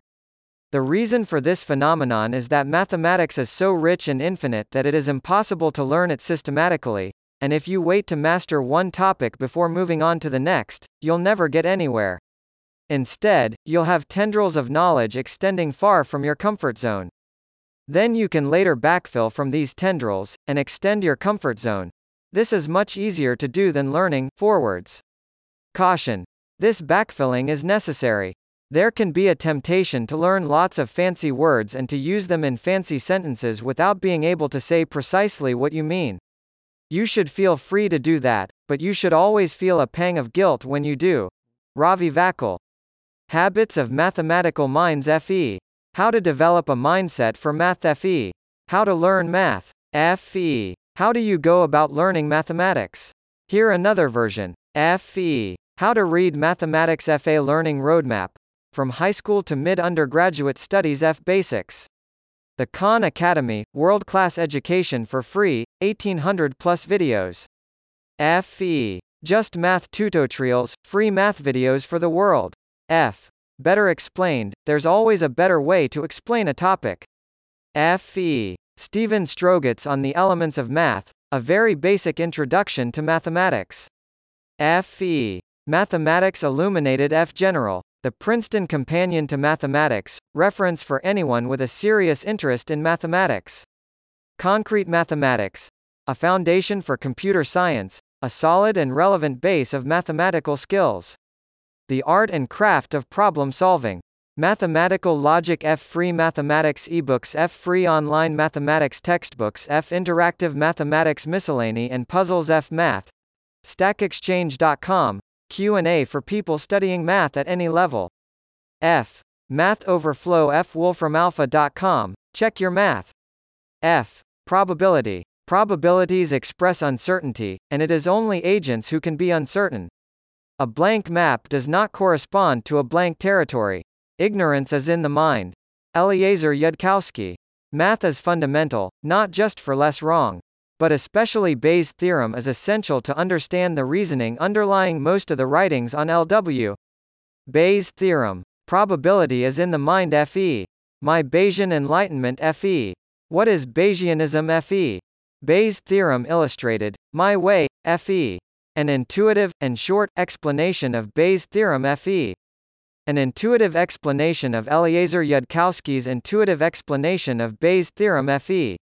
The reason for this phenomenon is that mathematics is so rich and infinite that it is impossible to learn it systematically, and if you wait to master one topic before moving on to the next, you'll never get anywhere. Instead, you'll have tendrils of knowledge extending far from your comfort zone. Then you can later backfill from these tendrils, and extend your comfort zone. This is much easier to do than learning forwards. Caution. This backfilling is necessary. There can be a temptation to learn lots of fancy words and to use them in fancy sentences without being able to say precisely what you mean. You should feel free to do that, but you should always feel a pang of guilt when you do. Ravi Vakil. Habits of Mathematical Minds FE. How to develop a mindset for Math FE. How to learn math. FE. How do you go about learning mathematics? Here another version. FE. How to read Mathematics FA Learning Roadmap. From High School to Mid Undergraduate Studies F Basics. The Khan Academy, World Class Education for Free, 1800 plus videos. FE. Just Math Tutorials, free math videos for the world. F. Better explained, there's always a better way to explain a topic. FE. Stephen Strogatz on the Elements of Math, a very basic introduction to mathematics. FE. Mathematics Illuminated F General, the Princeton Companion to Mathematics, reference for anyone with a serious interest in mathematics. Concrete Mathematics. A foundation for computer science, a solid and relevant base of mathematical skills. The art and craft of problem solving. Mathematical Logic F Free Mathematics eBooks F Free Online Mathematics Textbooks F Interactive Mathematics Miscellany and Puzzles F Math. StackExchange.com, Q&A for people studying math at any level. F. Math Overflow F Wolframalpha.com, check your math. F. Probability. Probabilities express uncertainty, and it is only agents who can be uncertain. A blank map does not correspond to a blank territory. Ignorance is in the mind. Eliezer Yudkowsky. Math is fundamental, not just for less wrong but especially Bayes' theorem is essential to understand the reasoning underlying most of the writings on LW. Bayes' theorem. Probability is in the mind FE. My Bayesian enlightenment FE. What is Bayesianism FE? Bayes' theorem illustrated. My way, FE. An intuitive, and short, explanation of Bayes' theorem FE. An intuitive explanation of Eliezer Yudkowsky's intuitive explanation of Bayes' theorem FE.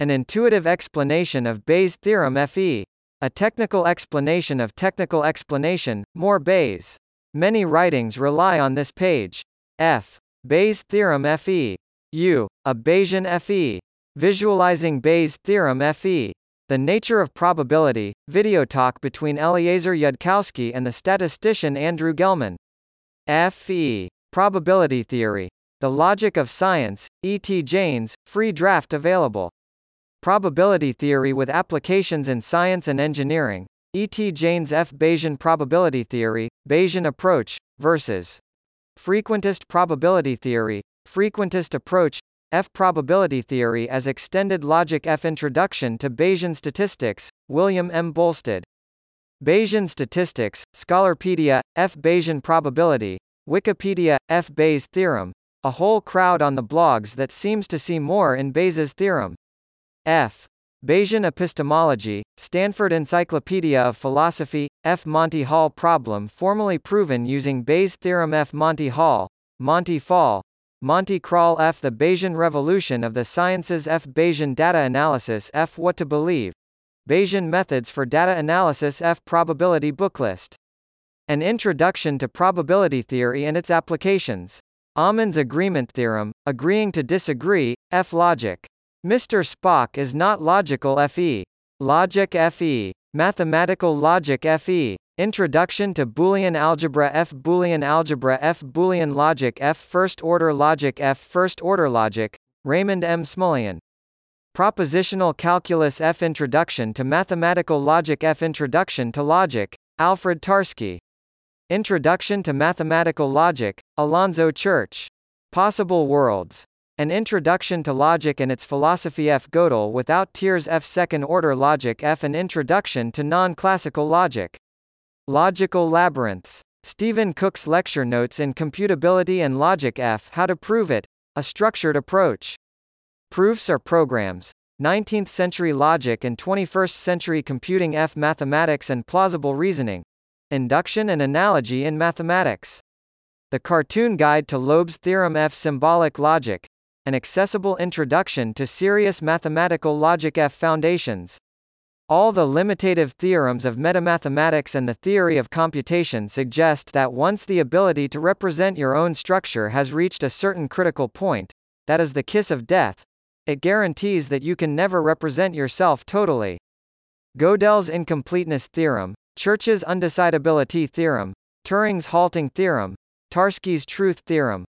An intuitive explanation of Bayes' theorem Fe. A technical explanation of technical explanation, more Bayes. Many writings rely on this page. F. Bayes' theorem Fe. U. A Bayesian Fe. Visualizing Bayes' theorem Fe. The Nature of Probability, video talk between Eliezer Yudkowsky and the statistician Andrew Gelman. F.E. Probability Theory. The Logic of Science, E. T. Jaynes, free draft available. Probability theory with applications in science and engineering. E. T. Jaynes F. Bayesian probability theory, Bayesian approach, versus frequentist probability theory, frequentist approach, F. Probability theory as extended logic F. Introduction to Bayesian statistics, William M. Bolstad. Bayesian statistics, Scholarpedia, F. Bayesian probability, Wikipedia, F. Bayes theorem, a whole crowd on the blogs that seems to see more in Bayes' theorem. F. Bayesian epistemology, Stanford Encyclopedia of Philosophy, F. Monty Hall problem formally proven using Bayes' theorem F. Monty Hall, Monty Fall, Monty Crawl F. The Bayesian revolution of the sciences F. Bayesian data analysis F. What to believe. Bayesian methods for data analysis F. Probability booklist. An introduction to probability theory and its applications. Aumann's agreement theorem, agreeing to disagree, F. Logic. Mr. Spock is not logical FE. Logic FE. Mathematical logic FE. Introduction to Boolean algebra F Boolean algebra F Boolean logic F First order logic F First order logic, Raymond M. Smullyan. Propositional calculus F Introduction to mathematical logic F Introduction to logic, Alfred Tarski. Introduction to mathematical logic, Alonzo Church. Possible worlds. An Introduction to Logic and its Philosophy F. Gödel without tears F. Second Order Logic F. An Introduction to Non-Classical Logic. Logical Labyrinths. Stephen Cook's lecture notes in Computability and Logic F. How to Prove It, a Structured Approach. Proofs are programs. 19th century logic and 21st century computing F. Mathematics and plausible reasoning. Induction and analogy in mathematics. The Cartoon Guide to Löb's Theorem F. Symbolic Logic, an accessible introduction to serious mathematical logic F foundations. All the limitative theorems of metamathematics and the theory of computation suggest that once the ability to represent your own structure has reached a certain critical point, that is the kiss of death, it guarantees that you can never represent yourself totally. Gödel's incompleteness theorem, Church's undecidability theorem, Turing's halting theorem, Tarski's truth theorem,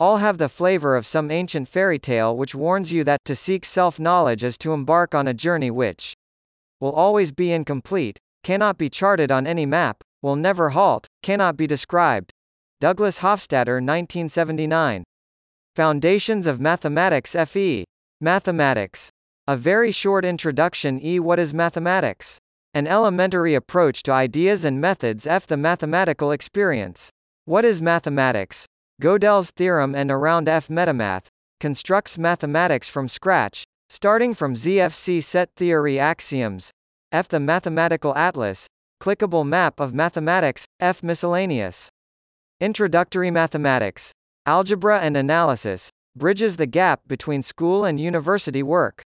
all have the flavor of some ancient fairy tale which warns you that to seek self-knowledge is to embark on a journey which will always be incomplete, cannot be charted on any map, will never halt, cannot be described. Douglas Hofstadter 1979. Foundations of Mathematics FE. Mathematics. A very short introduction E. What is mathematics? An elementary approach to ideas and methods F. The mathematical experience. What is mathematics? Gödel's theorem and around F. Metamath constructs mathematics from scratch, starting from ZFC set theory axioms. F. The mathematical atlas, clickable map of mathematics, F. Miscellaneous. Introductory mathematics. Algebra and analysis, bridges the gap between school and university work.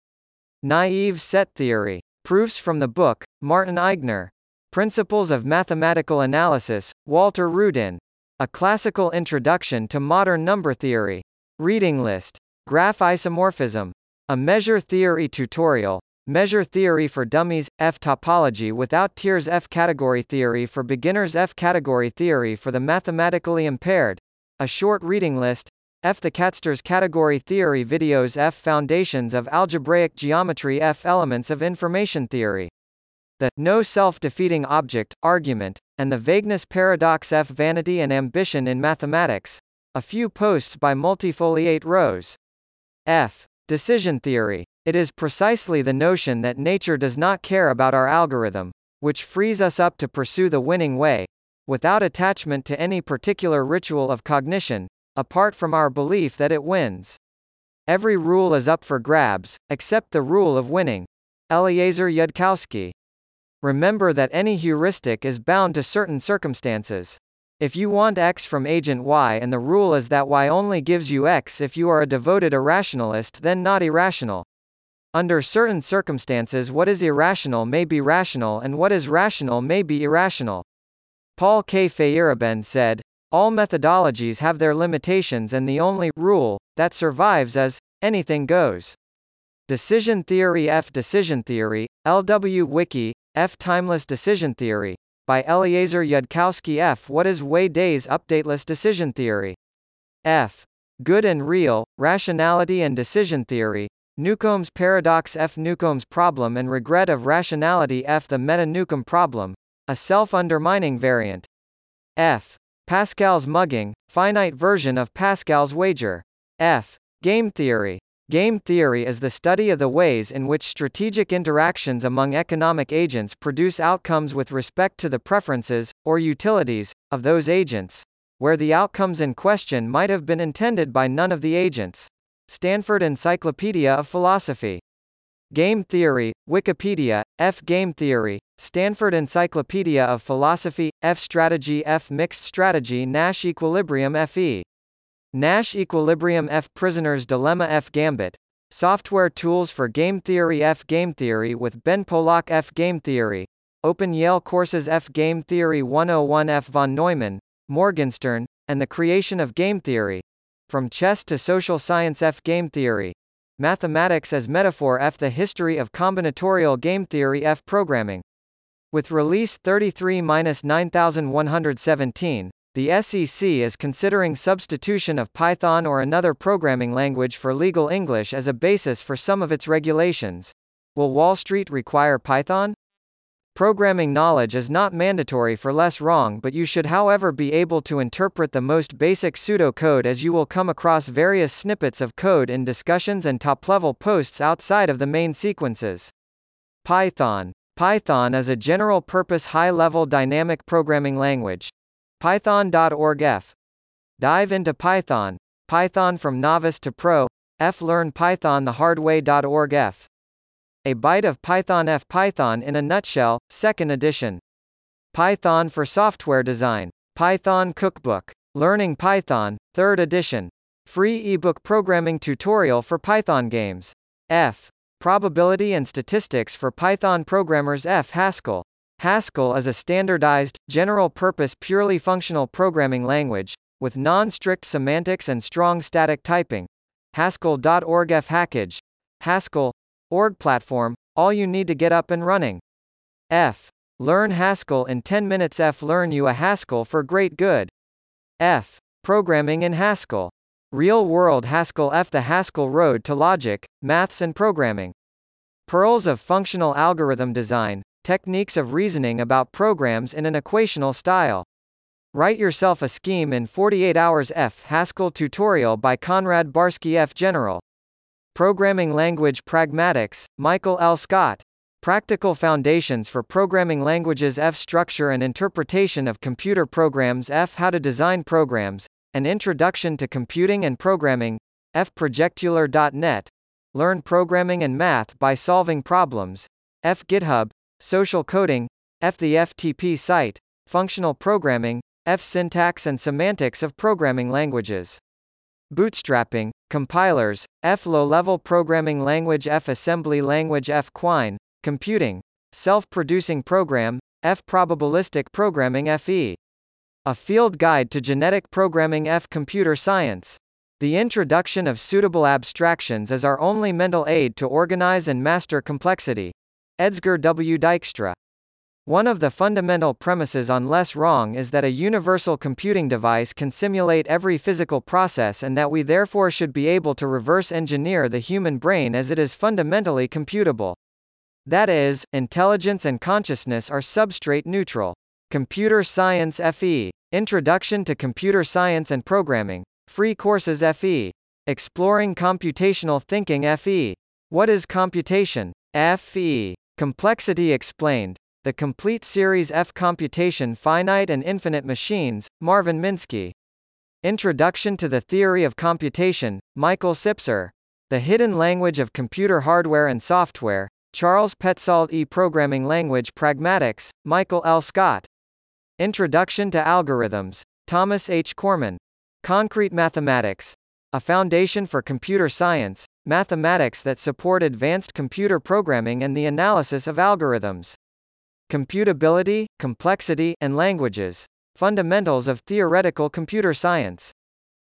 Naive set theory. Proofs from the book, Martin Aigner. Principles of Mathematical Analysis, Walter Rudin. A Classical Introduction to Modern Number Theory. Reading list. Graph isomorphism. A measure theory tutorial. Measure theory for dummies, F topology without tears F category theory for beginners F category theory for the mathematically impaired. A short reading list. F the Catsters category theory videos F foundations of algebraic geometry F elements of information theory. The no self-defeating object argument and the vagueness paradox F vanity and ambition in mathematics. A few posts by multifoliate Rose. F decision theory. It is precisely the notion that nature does not care about our algorithm, which frees us up to pursue the winning way, without attachment to any particular ritual of cognition, apart from our belief that it wins. Every rule is up for grabs, except the rule of winning. Eliezer Yudkowsky. Remember that any heuristic is bound to certain circumstances. If you want X from agent Y and the rule is that Y only gives you X if you are a devoted irrationalist then not irrational. Under certain circumstances what is irrational may be rational and what is rational may be irrational. Paul K. Feyerabend said, all methodologies have their limitations and the only rule that survives is anything goes. Decision theory F decision theory, LW Wiki, F timeless decision theory, by Eliezer Yudkowsky F. What is Wei Dai's updateless decision theory? F. Good and real, rationality and decision theory, Newcomb's paradox F. Newcomb's problem and regret of rationality F. The meta-Newcomb problem, a self-undermining variant. F. Pascal's mugging, finite version of Pascal's wager. F. Game theory. Game theory is the study of the ways in which strategic interactions among economic agents produce outcomes with respect to the preferences, or utilities, of those agents, where the outcomes in question might have been intended by none of the agents. Stanford Encyclopedia of Philosophy. Game Theory, Wikipedia, F. Game Theory, Stanford Encyclopedia of Philosophy, F. Strategy F. Mixed Strategy Nash Equilibrium F.E. Nash Equilibrium F Prisoner's Dilemma F Gambit. Software Tools for Game Theory F Game Theory with Ben Polak F Game Theory. Open Yale Courses F Game Theory 101 F von Neumann Morgenstern and the Creation of Game Theory. From Chess to Social Science F Game Theory. Mathematics as Metaphor F The History of Combinatorial Game Theory F Programming. With release 33-9117, the SEC is considering substitution of Python or another programming language for legal English as a basis for some of its regulations. Will Wall Street require Python? Programming knowledge is not mandatory for less wrong but you should however be able to interpret the most basic pseudocode as you will come across various snippets of code in discussions and top-level posts outside of the main sequences. Python. Python is a general-purpose high-level dynamic programming language. Python.org F. Dive into Python. Python from novice to pro. F. Learn Python the hard way.org F. A Byte of Python F. Python in a Nutshell, 2nd edition. Python for Software Design. Python Cookbook. Learning Python, 3rd edition. Free ebook programming tutorial for Python games. F. Probability and Statistics for Python Programmers F. Haskell. Haskell is a standardized, general-purpose purely functional programming language, with non-strict semantics and strong static typing. Haskell.org F Hackage. Haskell. Org platform, all you need to get up and running. F. Learn Haskell in 10 minutes F. Learn you a Haskell for great good. F. Programming in Haskell. Real-world Haskell F. The Haskell Road to Logic, Maths and Programming. Pearls of Functional Algorithm Design, Techniques of Reasoning about Programs in an Equational Style. Write yourself a scheme in 48 hours F. Haskell tutorial by Conrad Barski F. General. Programming Language Pragmatics, Michael L. Scott. Practical Foundations for Programming Languages F. Structure and Interpretation of Computer Programs F. How to Design Programs, an Introduction to Computing and Programming, F ProjectEuler.net. Learn programming and math by solving problems. F GitHub, Social Coding, F the FTP site, Functional Programming, F syntax and semantics of programming languages. Bootstrapping, compilers, F low-level programming language F assembly language F Quine, computing, self-producing program, F probabilistic programming FE. A Field Guide to Genetic Programming F Computer Science. The introduction of suitable abstractions is our only mental aid to organize and master complexity. Edsger W. Dijkstra. One of the fundamental premises on Less Wrong is that a universal computing device can simulate every physical process and that we therefore should be able to reverse engineer the human brain as it is fundamentally computable. That is, intelligence and consciousness are substrate neutral. Computer Science FE. Introduction to Computer Science and Programming. Free Courses FE. Exploring Computational Thinking FE. What is computation? FE. Complexity Explained. The Complete Series F Computation Finite and Infinite Machines, Marvin Minsky. Introduction to the Theory of Computation, Michael Sipser. The Hidden Language of Computer Hardware and Software, Charles Petzold E. Programming Language Pragmatics, Michael L. Scott. Introduction to Algorithms. Thomas H. Cormen. Concrete Mathematics. A foundation for computer science, mathematics that support advanced computer programming and the analysis of algorithms. Computability, complexity, and languages. Fundamentals of theoretical computer science.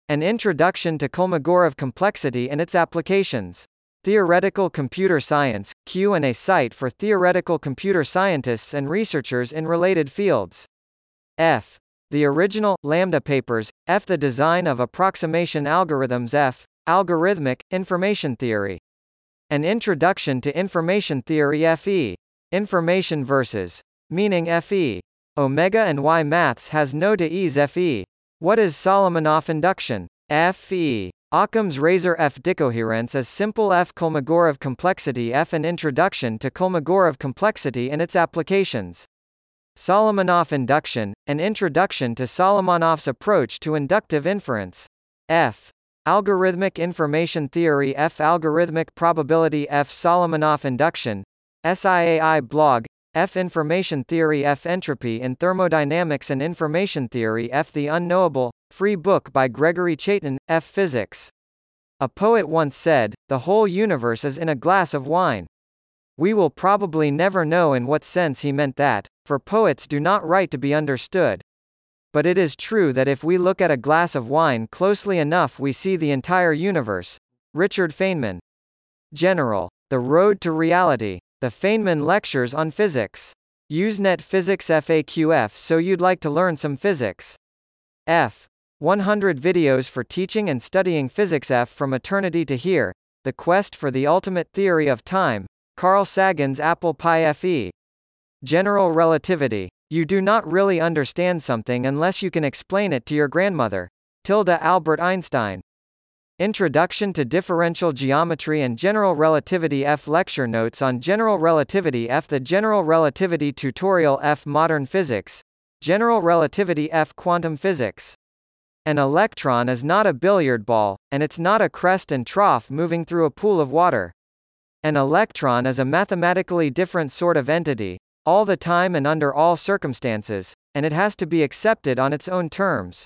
An introduction to Kolmogorov complexity and its applications. Theoretical Computer Science, Q&A site for theoretical computer scientists and researchers in related fields. F. The original, Lambda papers, F. The design of approximation algorithms F. Algorithmic, information theory. An introduction to information theory FE. Information versus. Meaning FE. Omega and Y maths has no TOEs FE. What is Solomonoff induction? FE. Occam's razor F decoherence is simple F Kolmogorov complexity F an introduction to Kolmogorov complexity and its applications. Solomonoff induction, an introduction to Solomonoff's approach to inductive inference. F. Algorithmic information theory F. Algorithmic probability F. Solomonoff induction. SIAI blog. F. Information theory F. Entropy in thermodynamics and information theory F. The unknowable. Free book by Gregory Chaitin. F. Physics. A poet once said, The whole universe is in a glass of wine. We will probably never know in what sense he meant that, for poets do not write to be understood. But it is true that if we look at a glass of wine closely enough we see the entire universe. Richard Feynman. General. The Road to Reality. The Feynman Lectures on Physics. Usenet Physics FAQF so you'd like to learn some physics. F. 100 videos for teaching and studying physics F from eternity to here. The quest for the ultimate theory of time. Carl Sagan's Apple Pie FE. General relativity. You do not really understand something unless you can explain it to your grandmother. Tilda Albert Einstein. Introduction to Differential Geometry and General Relativity F Lecture Notes on General Relativity F The General Relativity Tutorial F Modern Physics. General Relativity F Quantum Physics. An electron is not a billiard ball, and it's not a crest and trough moving through a pool of water. An electron is a mathematically different sort of entity, all the time and under all circumstances, and it has to be accepted on its own terms.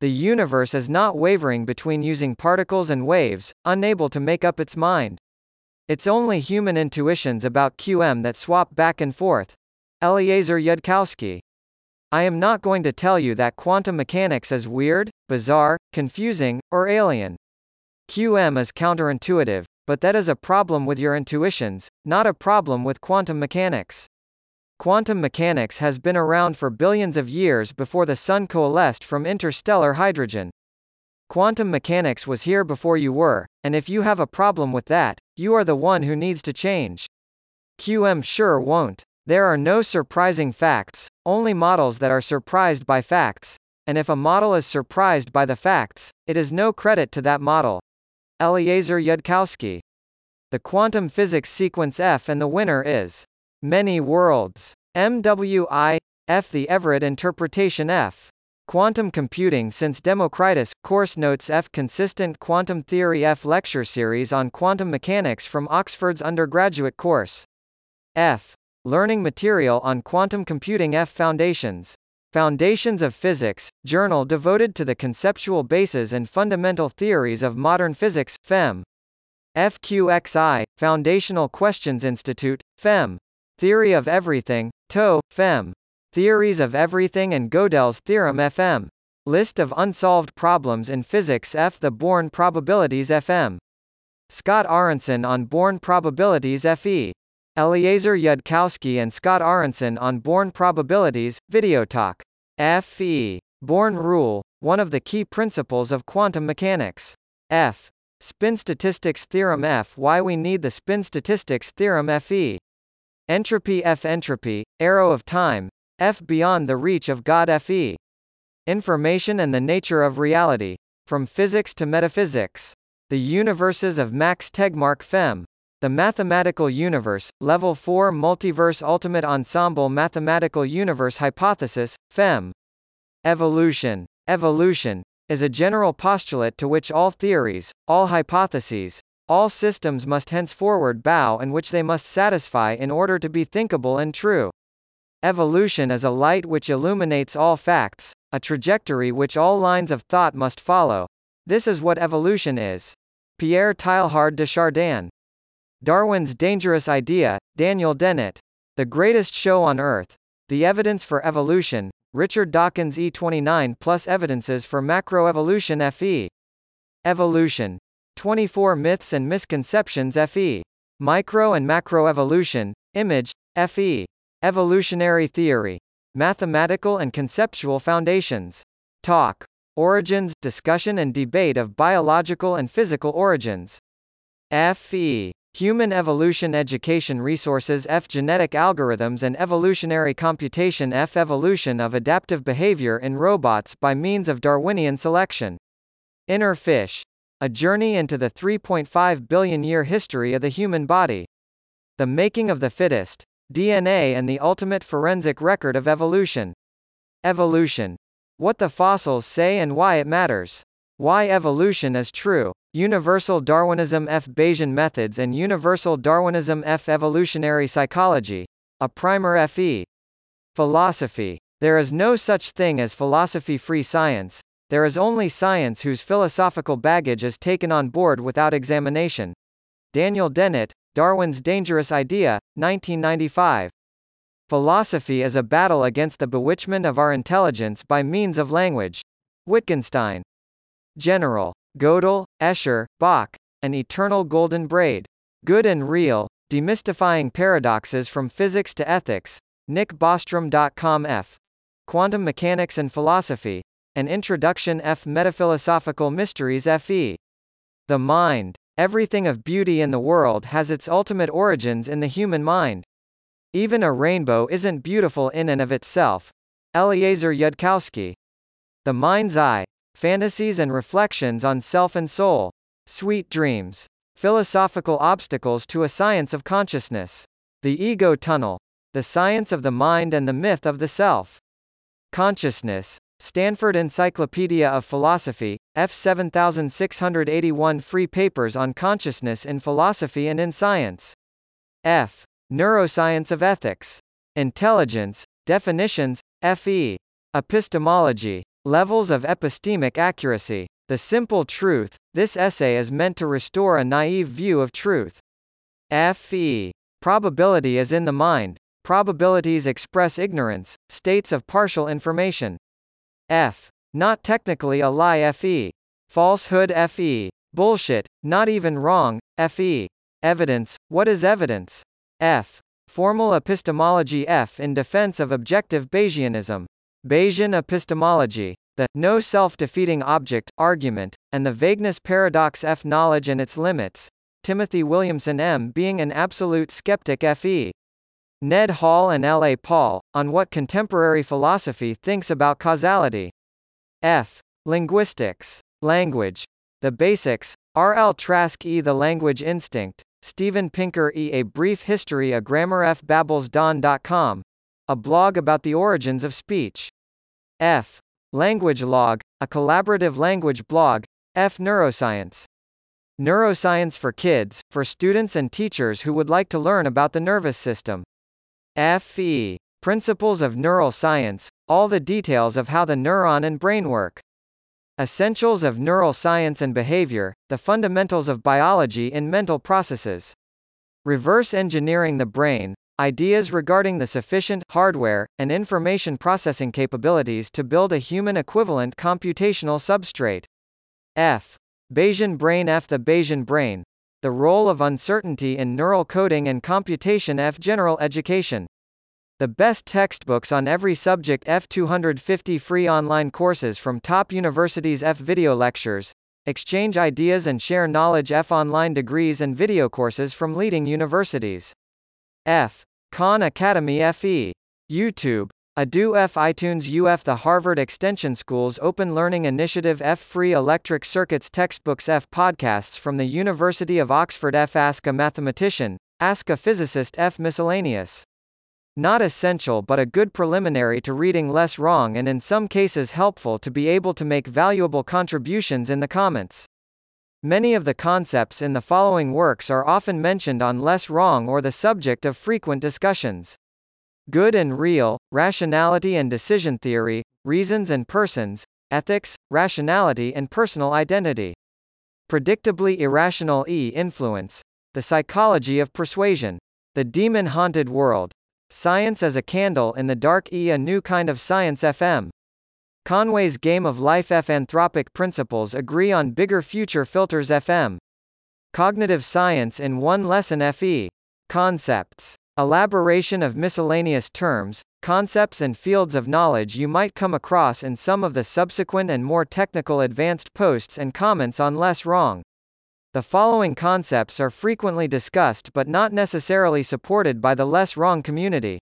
The universe is not wavering between using particles and waves, unable to make up its mind. It's only human intuitions about QM that swap back and forth. Eliezer Yudkowsky. I am not going to tell you that quantum mechanics is weird, bizarre, confusing, or alien. QM is counterintuitive, but that is a problem with your intuitions, not a problem with quantum mechanics. Quantum mechanics has been around for billions of years before the Sun coalesced from interstellar hydrogen. Quantum mechanics was here before you were, and if you have a problem with that, you are the one who needs to change. QM sure won't. There are no surprising facts, only models that are surprised by facts, and if a model is surprised by the facts, it is no credit to that model. Eliezer Yudkowsky. The quantum physics sequence F and the winner is many worlds. MWI F. The Everett interpretation F. Quantum Computing since Democritus, Course Notes F. Consistent Quantum Theory F. Lecture Series on Quantum Mechanics from Oxford's undergraduate course. F. Learning Material on Quantum Computing F. Foundations. Foundations of Physics, journal devoted to the conceptual bases and fundamental theories of modern physics, FEM. FQXI, Foundational Questions Institute, FEM. Theory of Everything, TOE, FEM. Theories of Everything and Gödel's Theorem FM. List of unsolved problems in physics F. The Born probabilities FM. Scott Aaronson on Born probabilities FE. Eliezer Yudkowsky and Scott Aaronson on Born probabilities, Video Talk. FE. Born rule, one of the key principles of quantum mechanics. F. Spin statistics theorem F. Why we need the spin statistics theorem FE. Entropy F. Entropy, arrow of time, F beyond the reach of God FE. Information and the nature of reality. From physics to metaphysics. The universes of Max Tegmark Fem. The Mathematical Universe, Level 4 Multiverse Ultimate Ensemble Mathematical Universe Hypothesis, FEM. Evolution. Evolution is a general postulate to which all theories, all hypotheses, all systems must henceforward bow and which they must satisfy in order to be thinkable and true. Evolution is a light which illuminates all facts, a trajectory which all lines of thought must follow. This is what evolution is. Pierre Teilhard de Chardin. Darwin's Dangerous Idea, Daniel Dennett. The Greatest Show on Earth. The Evidence for Evolution, Richard Dawkins E29 plus Evidences for Macroevolution FE. Evolution. 24 Myths and Misconceptions FE. Micro and Macroevolution, Image, FE. Evolutionary theory. Mathematical and conceptual foundations. Talk. Origins, discussion and debate of biological and physical origins. FE. Human Evolution Education Resources F. Genetic Algorithms and Evolutionary Computation F. Evolution of Adaptive Behavior in Robots by Means of Darwinian Selection. Inner Fish. A Journey into the 3.5 Billion Year History of the Human Body. The Making of the Fittest. DNA and the ultimate forensic record of evolution. Evolution. What the fossils say and why it matters. Why evolution is true. Universal Darwinism F. Bayesian methods and Universal Darwinism F. Evolutionary psychology. A primer FE. Philosophy. There is no such thing as philosophy-free science. There is only science whose philosophical baggage is taken on board without examination. Daniel Dennett, Darwin's Dangerous Idea, 1995. Philosophy is a battle against the bewitchment of our intelligence by means of language. Wittgenstein. General. Gödel, Escher, Bach. An Eternal Golden Braid. Good and Real. Demystifying Paradoxes from Physics to Ethics. NickBostrom.com F. Quantum Mechanics and Philosophy. An Introduction F. Metaphilosophical Mysteries FE. The Mind. Everything of beauty in the world has its ultimate origins in the human mind. Even a rainbow isn't beautiful in and of itself. Eliezer Yudkowsky. The Mind's Eye. Fantasies and Reflections on Self and Soul. Sweet Dreams. Philosophical Obstacles to a Science of Consciousness. The Ego Tunnel. The Science of the Mind and the Myth of the Self. Consciousness. Stanford Encyclopedia of Philosophy, F 7681 Free Papers on Consciousness in Philosophy and in Science. F. Neuroscience of Ethics. Intelligence, Definitions, F.E. Epistemology. Levels of epistemic accuracy. The simple truth. This essay is meant to restore a naive view of truth. F.E. Probability is in the mind. Probabilities express ignorance, states of partial information. F. Not technically a lie Fe. Falsehood Fe. Bullshit, not even wrong, Fe. Evidence, what is evidence? F. Formal epistemology F in defense of objective Bayesianism. Bayesian epistemology. The no self-defeating object argument, and the vagueness paradox F knowledge and its limits. Timothy Williamson M being an absolute skeptic Fe. Ned Hall and L. A. Paul, on what contemporary philosophy thinks about causality. F. Linguistics. Language. The Basics. R. L. Trask E. The Language Instinct. Steven Pinker E. A Brief History A Grammar F. BabelsDawn.com. A blog about the origins of speech. F. Language Log, a collaborative language blog. F. Neuroscience. Neuroscience for kids, for students and teachers who would like to learn about the nervous system. FE. Principles of Neural Science, all the details of how the neuron and brain work. Essentials of Neural Science and Behavior, the fundamentals of biology in mental processes. Reverse engineering the brain, ideas regarding the sufficient hardware and information processing capabilities to build a human equivalent computational substrate. F. Bayesian brain F. The Bayesian brain, the role of uncertainty in neural coding and computation F. General education. The best textbooks on every subject F. 250 free online courses from top universities F. Video lectures. Exchange ideas and share knowledge F. Online degrees and video courses from leading universities. F. Khan Academy FE. YouTube. Adu F iTunes UF The Harvard Extension School's Open Learning Initiative F Free Electric Circuits Textbooks F Podcasts from the University of Oxford F Ask a Mathematician, Ask a Physicist F Miscellaneous. Not essential but a good preliminary to reading less wrong and in some cases helpful to be able to make valuable contributions in the comments. Many of the concepts in the following works are often mentioned on Less Wrong or the subject of frequent discussions. Good and real, rationality and decision theory, reasons and persons, ethics, rationality and personal identity. Predictably irrational E influence, the psychology of persuasion, the demon haunted world, science as a candle in the dark E a new kind of science FM. Conway's Game of Life F Anthropic Principles agree on bigger future filters FM. Cognitive Science in one lesson FE. Concepts. Elaboration of miscellaneous terms, concepts and fields of knowledge you might come across in some of the subsequent and more technical advanced posts and comments on Less Wrong. The following concepts are frequently discussed but not necessarily supported by the Less Wrong community.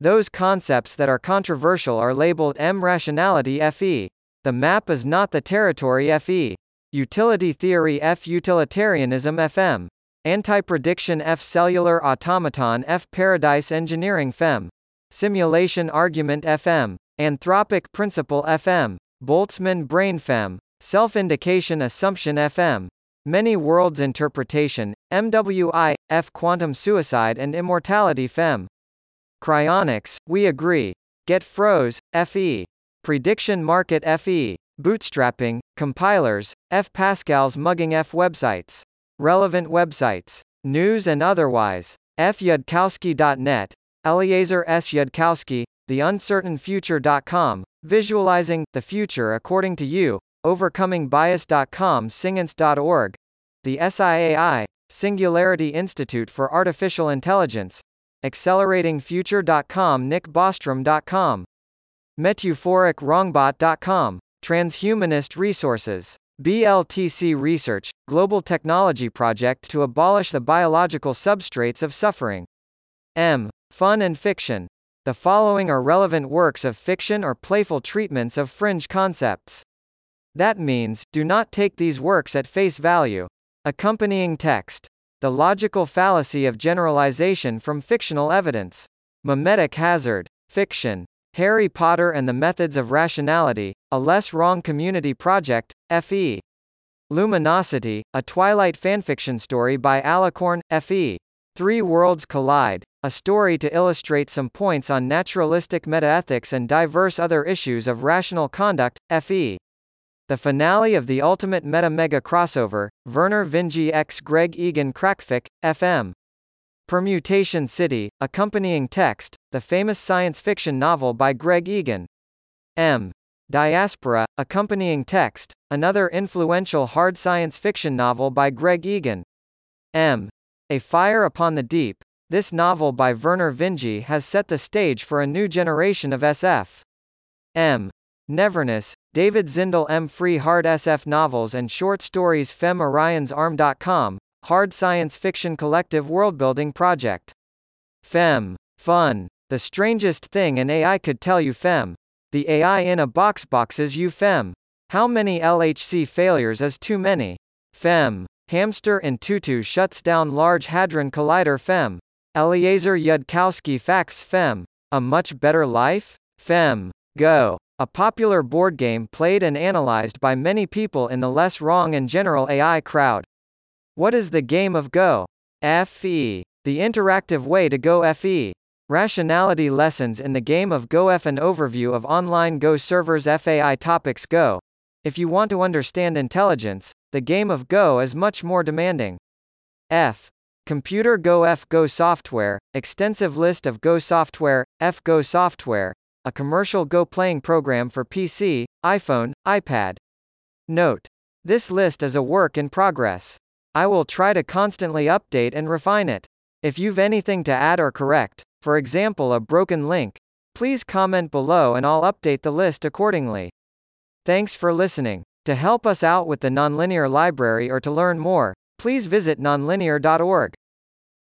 Those concepts that are controversial are labeled M rationality FE. The map is not the territory FE. Utility theory F utilitarianism FM. Anti-prediction F cellular automaton F paradise engineering FEM. Simulation argument FM. Anthropic principle FM. Boltzmann brain FEM. Self-indication assumption FM. Many worlds interpretation, MWI, F quantum suicide and immortality FEM. Cryonics, we agree. Get froze, FE. Prediction market FE. Bootstrapping, compilers, F Pascal's mugging F websites. Relevant websites. News and otherwise. fyudkowsky.net. Eliezer S. Yudkowsky, TheUncertainFuture.com. Visualizing the future according to you. OvercomingBias.com. Science.org. The SIAI, Singularity Institute for Artificial Intelligence. AcceleratingFuture.com. NickBostrom.com. MetaphoricWrongbot.com. Transhumanist Resources. BLTC Research, Global Technology Project to abolish the biological substrates of suffering. M. Fun and Fiction. The following are relevant works of fiction or playful treatments of fringe concepts. That means, do not take these works at face value. Accompanying text. The logical fallacy of generalization from fictional evidence. Memetic hazard. Fiction. Harry Potter and the Methods of Rationality, a Less Wrong Community Project, F.E. Luminosity, a Twilight fanfiction story by Alicorn, F.E. Three Worlds Collide, a story to illustrate some points on naturalistic metaethics and diverse other issues of rational conduct, F.E. The finale of the Ultimate Meta Mega Crossover, Vernor Vinge x Greg Egan crackfic, FM. Permutation City, accompanying text, the famous science fiction novel by Greg Egan. M. Diaspora, accompanying text, another influential hard science fiction novel by Greg Egan. M. A Fire Upon the Deep, this novel by Vernor Vinge has set the stage for a new generation of SF. M. Neverness, David Zindell M. Free Hard SF Novels and Short Stories Fem Orion's Arm.com, Hard Science Fiction Collective Worldbuilding Project. Fem. Fun. The strangest thing an AI could tell you Fem. The AI in a box boxes you Fem. How many LHC failures is too many? Fem. Hamster in tutu shuts down Large Hadron Collider Fem. Eliezer Yudkowsky Facts Fem. A much better life? Fem. Go. A popular board game played and analyzed by many people in the less wrong and general AI crowd. What is the game of Go? FE. The interactive way to Go FE. Rationality lessons in the game of Go F. An overview of online Go servers FAI topics Go. If you want to understand intelligence, the game of Go is much more demanding. F. Computer Go F Go software, extensive list of Go software, F Go software, a commercial Go playing program for PC, iPhone, iPad. Note. This list is a work in progress. I will try to constantly update and refine it. If you've anything to add or correct, for example a broken link, please comment below and I'll update the list accordingly. Thanks for listening. To help us out with the Nonlinear Library or to learn more, please visit nonlinear.org.